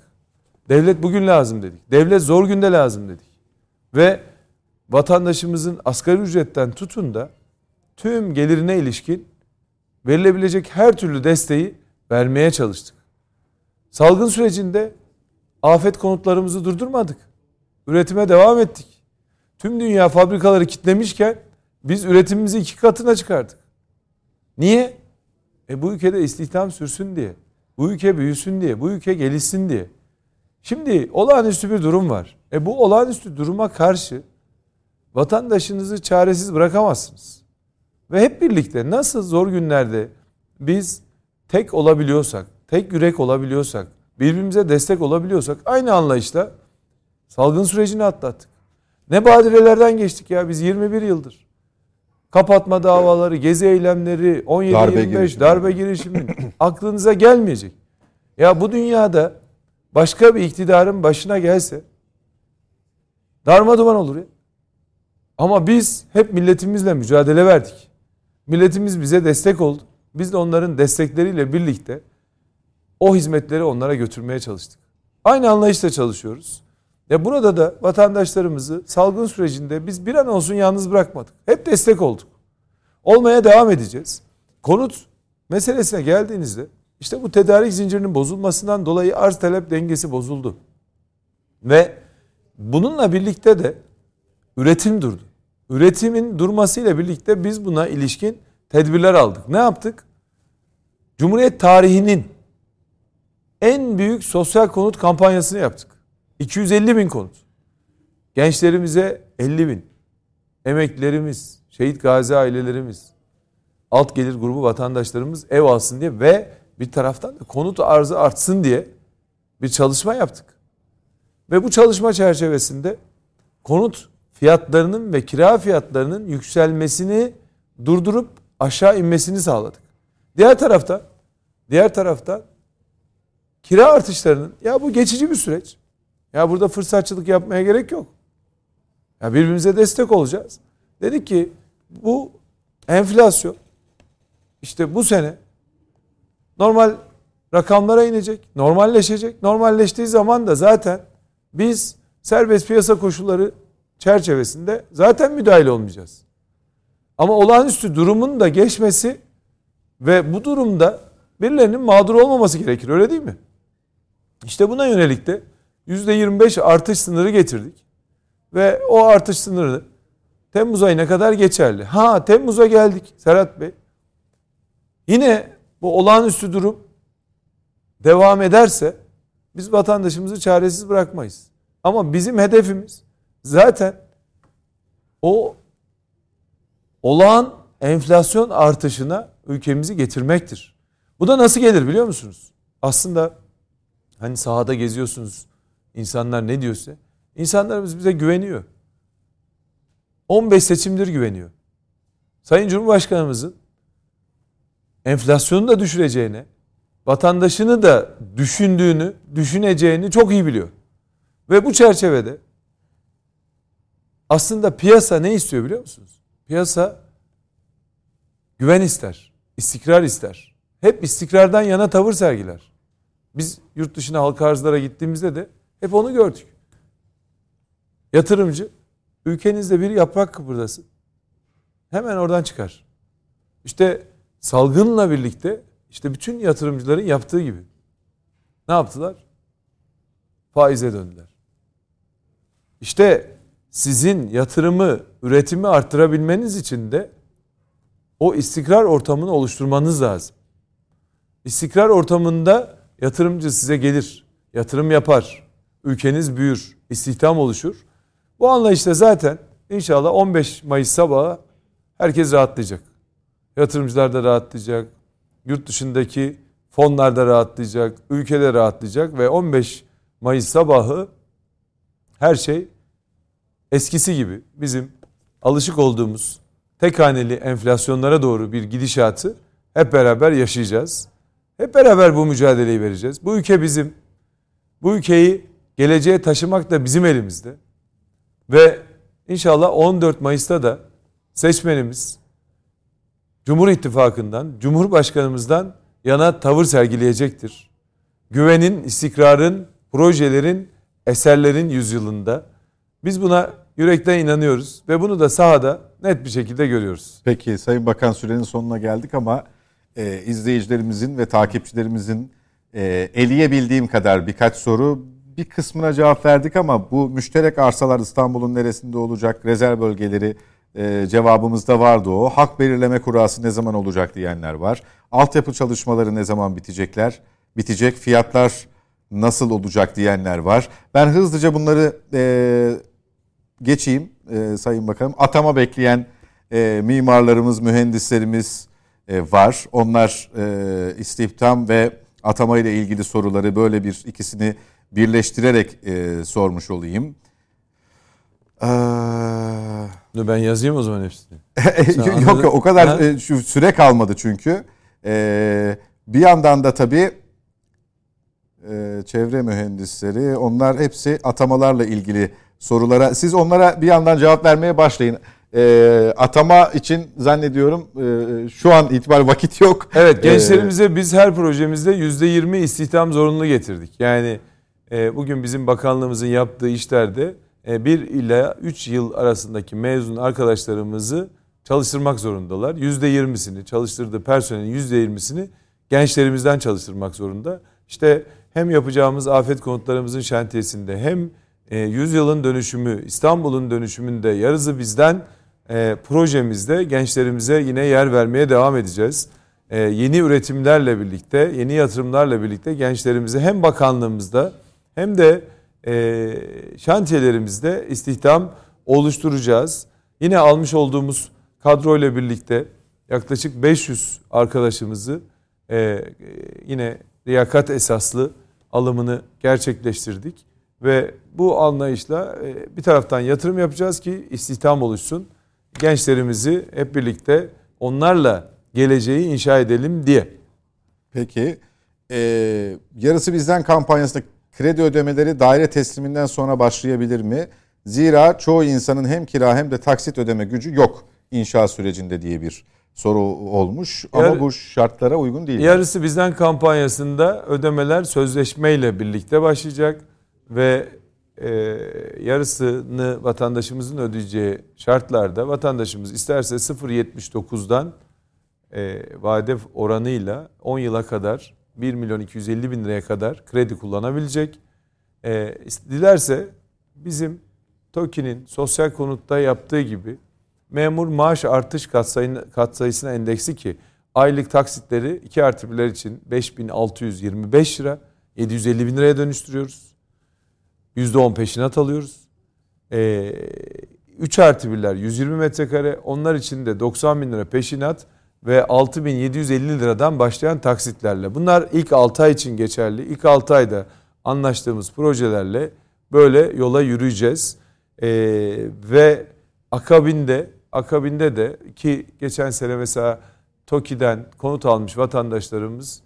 Devlet bugün lazım dedik. Devlet zor günde lazım dedik. Ve vatandaşımızın asgari ücretten tutun da tüm gelirine ilişkin verilebilecek her türlü desteği vermeye çalıştık. Salgın sürecinde afet konutlarımızı durdurmadık. Üretime devam ettik. Tüm dünya fabrikaları kitlemişken biz üretimimizi iki katına çıkardık. Niye? E bu ülkede istihdam sürsün diye. Bu ülke büyüsün diye. Bu ülke gelişsin diye. Şimdi olağanüstü bir durum var. E bu olağanüstü duruma karşı vatandaşınızı çaresiz bırakamazsınız. Ve hep birlikte nasıl zor günlerde biz tek olabiliyorsak, tek yürek olabiliyorsak, birbirimize destek olabiliyorsak aynı anlayışla salgın sürecini atlattık. Ne badirelerden geçtik ya biz 21 yıldır. Kapatma davaları, gezi eylemleri, 17-25 Darbe darbe, girişimi. girişimi aklınıza gelmeyecek. Ya bu dünyada başka bir iktidarın başına gelse darma duman olur ya. Ama biz hep milletimizle mücadele verdik. Milletimiz bize destek oldu. Biz de onların destekleriyle birlikte o hizmetleri onlara götürmeye çalıştık. Aynı anlayışla çalışıyoruz. Ya burada da vatandaşlarımızı salgın sürecinde biz bir an olsun yalnız bırakmadık. Hep destek olduk. Olmaya devam edeceğiz. Konut meselesine geldiğinizde işte bu tedarik zincirinin bozulmasından dolayı arz talep dengesi bozuldu. Ve bununla birlikte de üretim durdu. Üretimin durmasıyla birlikte biz buna ilişkin tedbirler aldık. Ne yaptık? Cumhuriyet tarihinin en büyük sosyal konut kampanyasını yaptık. 250 bin konut. Gençlerimize 50 bin. Emeklilerimiz, şehit gazi ailelerimiz, alt gelir grubu vatandaşlarımız ev alsın diye ve bir taraftan da konut arzı artsın diye bir çalışma yaptık. Ve bu çalışma çerçevesinde konut fiyatlarının ve kira fiyatlarının yükselmesini durdurup aşağı inmesini sağladık. Diğer tarafta diğer tarafta kira artışlarının ya bu geçici bir süreç. Ya burada fırsatçılık yapmaya gerek yok. Ya birbirimize destek olacağız. Dedik ki bu enflasyon işte bu sene normal rakamlara inecek, normalleşecek. Normalleştiği zaman da zaten biz serbest piyasa koşulları çerçevesinde zaten müdahale olmayacağız. Ama olağanüstü durumun da geçmesi Ve bu durumda birilerinin mağdur olmaması gerekir öyle değil mi? İşte buna yönelik de %25 artış sınırı getirdik. Ve o artış sınırı Temmuz ayına kadar geçerli. Ha Temmuz'a geldik Serhat Bey. Yine bu olağanüstü durum devam ederse biz vatandaşımızı çaresiz bırakmayız. Ama bizim hedefimiz zaten o olağan enflasyon artışına ülkemizi getirmektir. Bu da nasıl gelir biliyor musunuz? Aslında hani sahada geziyorsunuz insanlar ne diyorsa insanlarımız bize güveniyor. 15 seçimdir güveniyor. Sayın Cumhurbaşkanımızın enflasyonu da düşüreceğine, vatandaşını da düşündüğünü, düşüneceğini çok iyi biliyor. Ve bu çerçevede aslında piyasa ne istiyor biliyor musunuz? Piyasa güven ister, istikrar ister. Hep istikrardan yana tavır sergiler. Biz yurt dışına halka arzlara gittiğimizde de hep onu gördük. Yatırımcı ülkenizde bir yaprak kıpırdasın. Hemen oradan çıkar. İşte salgınla birlikte işte bütün yatırımcıların yaptığı gibi. Ne yaptılar? Faize döndüler. İşte sizin yatırımı, üretimi arttırabilmeniz için de o istikrar ortamını oluşturmanız lazım. İstikrar ortamında yatırımcı size gelir, yatırım yapar, ülkeniz büyür, istihdam oluşur. Bu anlayışla zaten inşallah 15 Mayıs sabahı herkes rahatlayacak. Yatırımcılar da rahatlayacak, yurt dışındaki fonlar da rahatlayacak, ülkede rahatlayacak ve 15 Mayıs sabahı her şey eskisi gibi bizim alışık olduğumuz tek haneli enflasyonlara doğru bir gidişatı hep beraber yaşayacağız. Hep beraber bu mücadeleyi vereceğiz. Bu ülke bizim. Bu ülkeyi geleceğe taşımak da bizim elimizde. Ve inşallah 14 Mayıs'ta da seçmenimiz Cumhur İttifakı'ndan, Cumhurbaşkanımızdan yana tavır sergileyecektir. Güvenin, istikrarın, projelerin, eserlerin yüzyılında biz buna yürekten inanıyoruz ve bunu da sahada net bir şekilde görüyoruz. Peki Sayın Bakan sürenin sonuna geldik ama e, izleyicilerimizin ve takipçilerimizin e, eleyebildiğim kadar birkaç soru bir kısmına cevap verdik ama bu müşterek arsalar İstanbul'un neresinde olacak, rezerv bölgeleri e, cevabımızda vardı o. Hak belirleme kurası ne zaman olacak diyenler var. Altyapı çalışmaları ne zaman bitecekler? Bitecek fiyatlar nasıl olacak diyenler var. Ben hızlıca bunları e, geçeyim e, Sayın Bakanım. Atama bekleyen e, mimarlarımız, mühendislerimiz var. Onlar e, istihdam ve atama ile ilgili soruları böyle bir ikisini birleştirerek e, sormuş olayım. Ee... Ben yazayım o zaman hepsini. Yok o kadar ha? E, şu süre kalmadı çünkü. Bir yandan da tabii e, çevre mühendisleri onlar hepsi atamalarla ilgili sorulara. Siz onlara bir yandan cevap vermeye başlayın. E, atama için zannediyorum e, şu an itibar vakit yok. Evet gençlerimize ee, biz her projemizde yüzde yirmi istihdam zorunlu getirdik. Yani e, bugün bizim bakanlığımızın yaptığı işlerde e, 1 ila 3 yıl arasındaki mezun arkadaşlarımızı çalıştırmak zorundalar. Yüzde yirmisini çalıştırdığı personelin yüzde yirmisini gençlerimizden çalıştırmak zorunda. İşte hem yapacağımız afet konutlarımızın şantiyesinde hem e, yüzyılın dönüşümü İstanbul'un dönüşümünde yarısı bizden e, projemizde gençlerimize yine yer vermeye devam edeceğiz. E, yeni üretimlerle birlikte, yeni yatırımlarla birlikte gençlerimize hem bakanlığımızda hem de e, şantiyelerimizde istihdam oluşturacağız. Yine almış olduğumuz kadro ile birlikte yaklaşık 500 arkadaşımızı e, yine liyakat esaslı alımını gerçekleştirdik. Ve bu anlayışla e, bir taraftan yatırım yapacağız ki istihdam oluşsun. Gençlerimizi hep birlikte onlarla geleceği inşa edelim diye. Peki e, yarısı bizden kampanyasında kredi ödemeleri daire tesliminden sonra başlayabilir mi? Zira çoğu insanın hem kira hem de taksit ödeme gücü yok inşa sürecinde diye bir soru olmuş ama Yar, bu şartlara uygun değil. Yarısı bizden kampanyasında ödemeler sözleşmeyle birlikte başlayacak ve e, yarısını vatandaşımızın ödeyeceği şartlarda vatandaşımız isterse 0.79'dan e, vade oranıyla 10 yıla kadar 1 milyon 250 bin liraya kadar kredi kullanabilecek. E, dilerse bizim TOKİ'nin sosyal konutta yaptığı gibi memur maaş artış katsayısına endeksi ki aylık taksitleri 2 artı 1'ler için 5625 lira 750 bin liraya dönüştürüyoruz. %10 peşinat alıyoruz. Ee, 3 artı 1'ler 120 metrekare onlar için de 90 bin lira peşinat ve 6750 liradan başlayan taksitlerle. Bunlar ilk 6 ay için geçerli. İlk 6 ayda anlaştığımız projelerle böyle yola yürüyeceğiz. Ee, ve akabinde akabinde de ki geçen sene mesela TOKİ'den konut almış vatandaşlarımız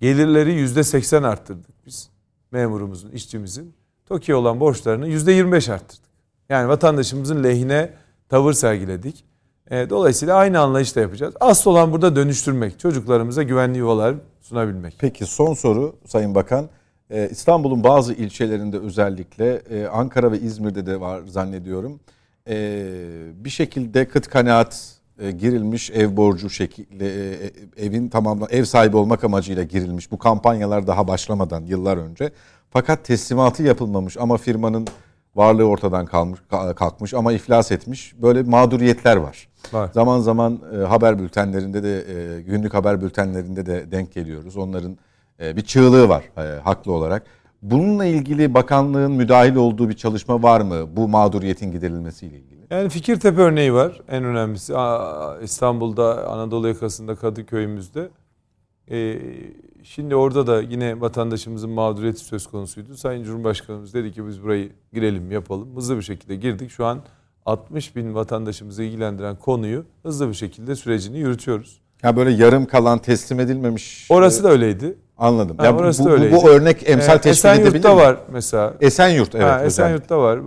gelirleri yüzde seksen arttırdık biz. Memurumuzun, işçimizin. TOKİ'ye olan borçlarını yüzde yirmi beş arttırdık. Yani vatandaşımızın lehine tavır sergiledik. E, dolayısıyla aynı anlayışla yapacağız. Asıl olan burada dönüştürmek. Çocuklarımıza güvenli yuvalar sunabilmek. Peki son soru Sayın Bakan. Ee, İstanbul'un bazı ilçelerinde özellikle e, Ankara ve İzmir'de de var zannediyorum. Bir şekilde kıt kanaat e, girilmiş ev borcu şekilde e, evin tamamla ev sahibi olmak amacıyla girilmiş. Bu kampanyalar daha başlamadan yıllar önce. Fakat teslimatı yapılmamış ama firmanın varlığı ortadan kalmış kalkmış ama iflas etmiş. Böyle mağduriyetler var. var. Zaman zaman e, haber bültenlerinde de e, günlük haber bültenlerinde de denk geliyoruz. Onların e, bir çığlığı var e, haklı olarak. Bununla ilgili bakanlığın müdahil olduğu bir çalışma var mı bu mağduriyetin giderilmesiyle ilgili? Yani Fikirtepe örneği var en önemlisi. İstanbul'da Anadolu yakasında Kadıköy'ümüzde. Ee, şimdi orada da yine vatandaşımızın mağduriyeti söz konusuydu. Sayın Cumhurbaşkanımız dedi ki biz burayı girelim yapalım. Hızlı bir şekilde girdik. Şu an 60 bin vatandaşımızı ilgilendiren konuyu hızlı bir şekilde sürecini yürütüyoruz. Ya böyle yarım kalan teslim edilmemiş. Orası da öyleydi. Anladım. Ha, orası bu, da öyleydi. Bu, bu örnek emsal ee, teşkil edebilir mi? Esenyurt'ta var mesela. Esenyurt evet. Ha, Esenyurt'ta var.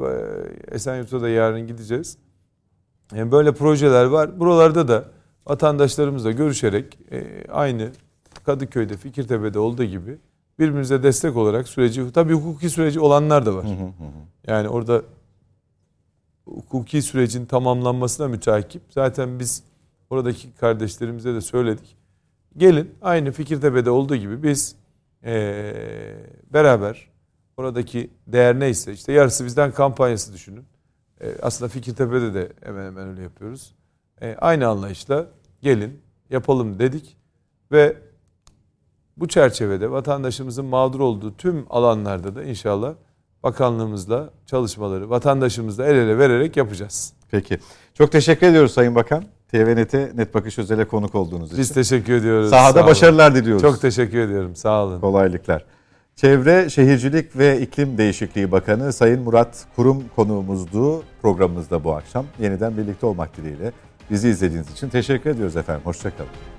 Esenyurt'ta da yarın gideceğiz. Yani böyle projeler var. Buralarda da vatandaşlarımızla görüşerek e, aynı Kadıköy'de, Fikirtepe'de olduğu gibi birbirimize destek olarak süreci, tabii hukuki süreci olanlar da var. Yani orada hukuki sürecin tamamlanmasına müteakip. Zaten biz oradaki kardeşlerimize de söyledik. Gelin aynı Fikirtepe'de olduğu gibi biz ee, beraber oradaki değer neyse işte yarısı bizden kampanyası düşünün. E, aslında Fikirtepe'de de hemen hemen öyle yapıyoruz. E, aynı anlayışla gelin yapalım dedik ve bu çerçevede vatandaşımızın mağdur olduğu tüm alanlarda da inşallah bakanlığımızla çalışmaları vatandaşımızla el ele vererek yapacağız. Peki. Çok teşekkür ediyoruz Sayın Bakan. TVNet'e Net Bakış Özel'e konuk olduğunuz için. Biz teşekkür ediyoruz. Sahada başarılar diliyoruz. Çok teşekkür ediyorum. Sağ olun. Kolaylıklar. Çevre, Şehircilik ve İklim Değişikliği Bakanı Sayın Murat Kurum konuğumuzdu programımızda bu akşam. Yeniden birlikte olmak dileğiyle. Bizi izlediğiniz için teşekkür ediyoruz efendim. Hoşçakalın.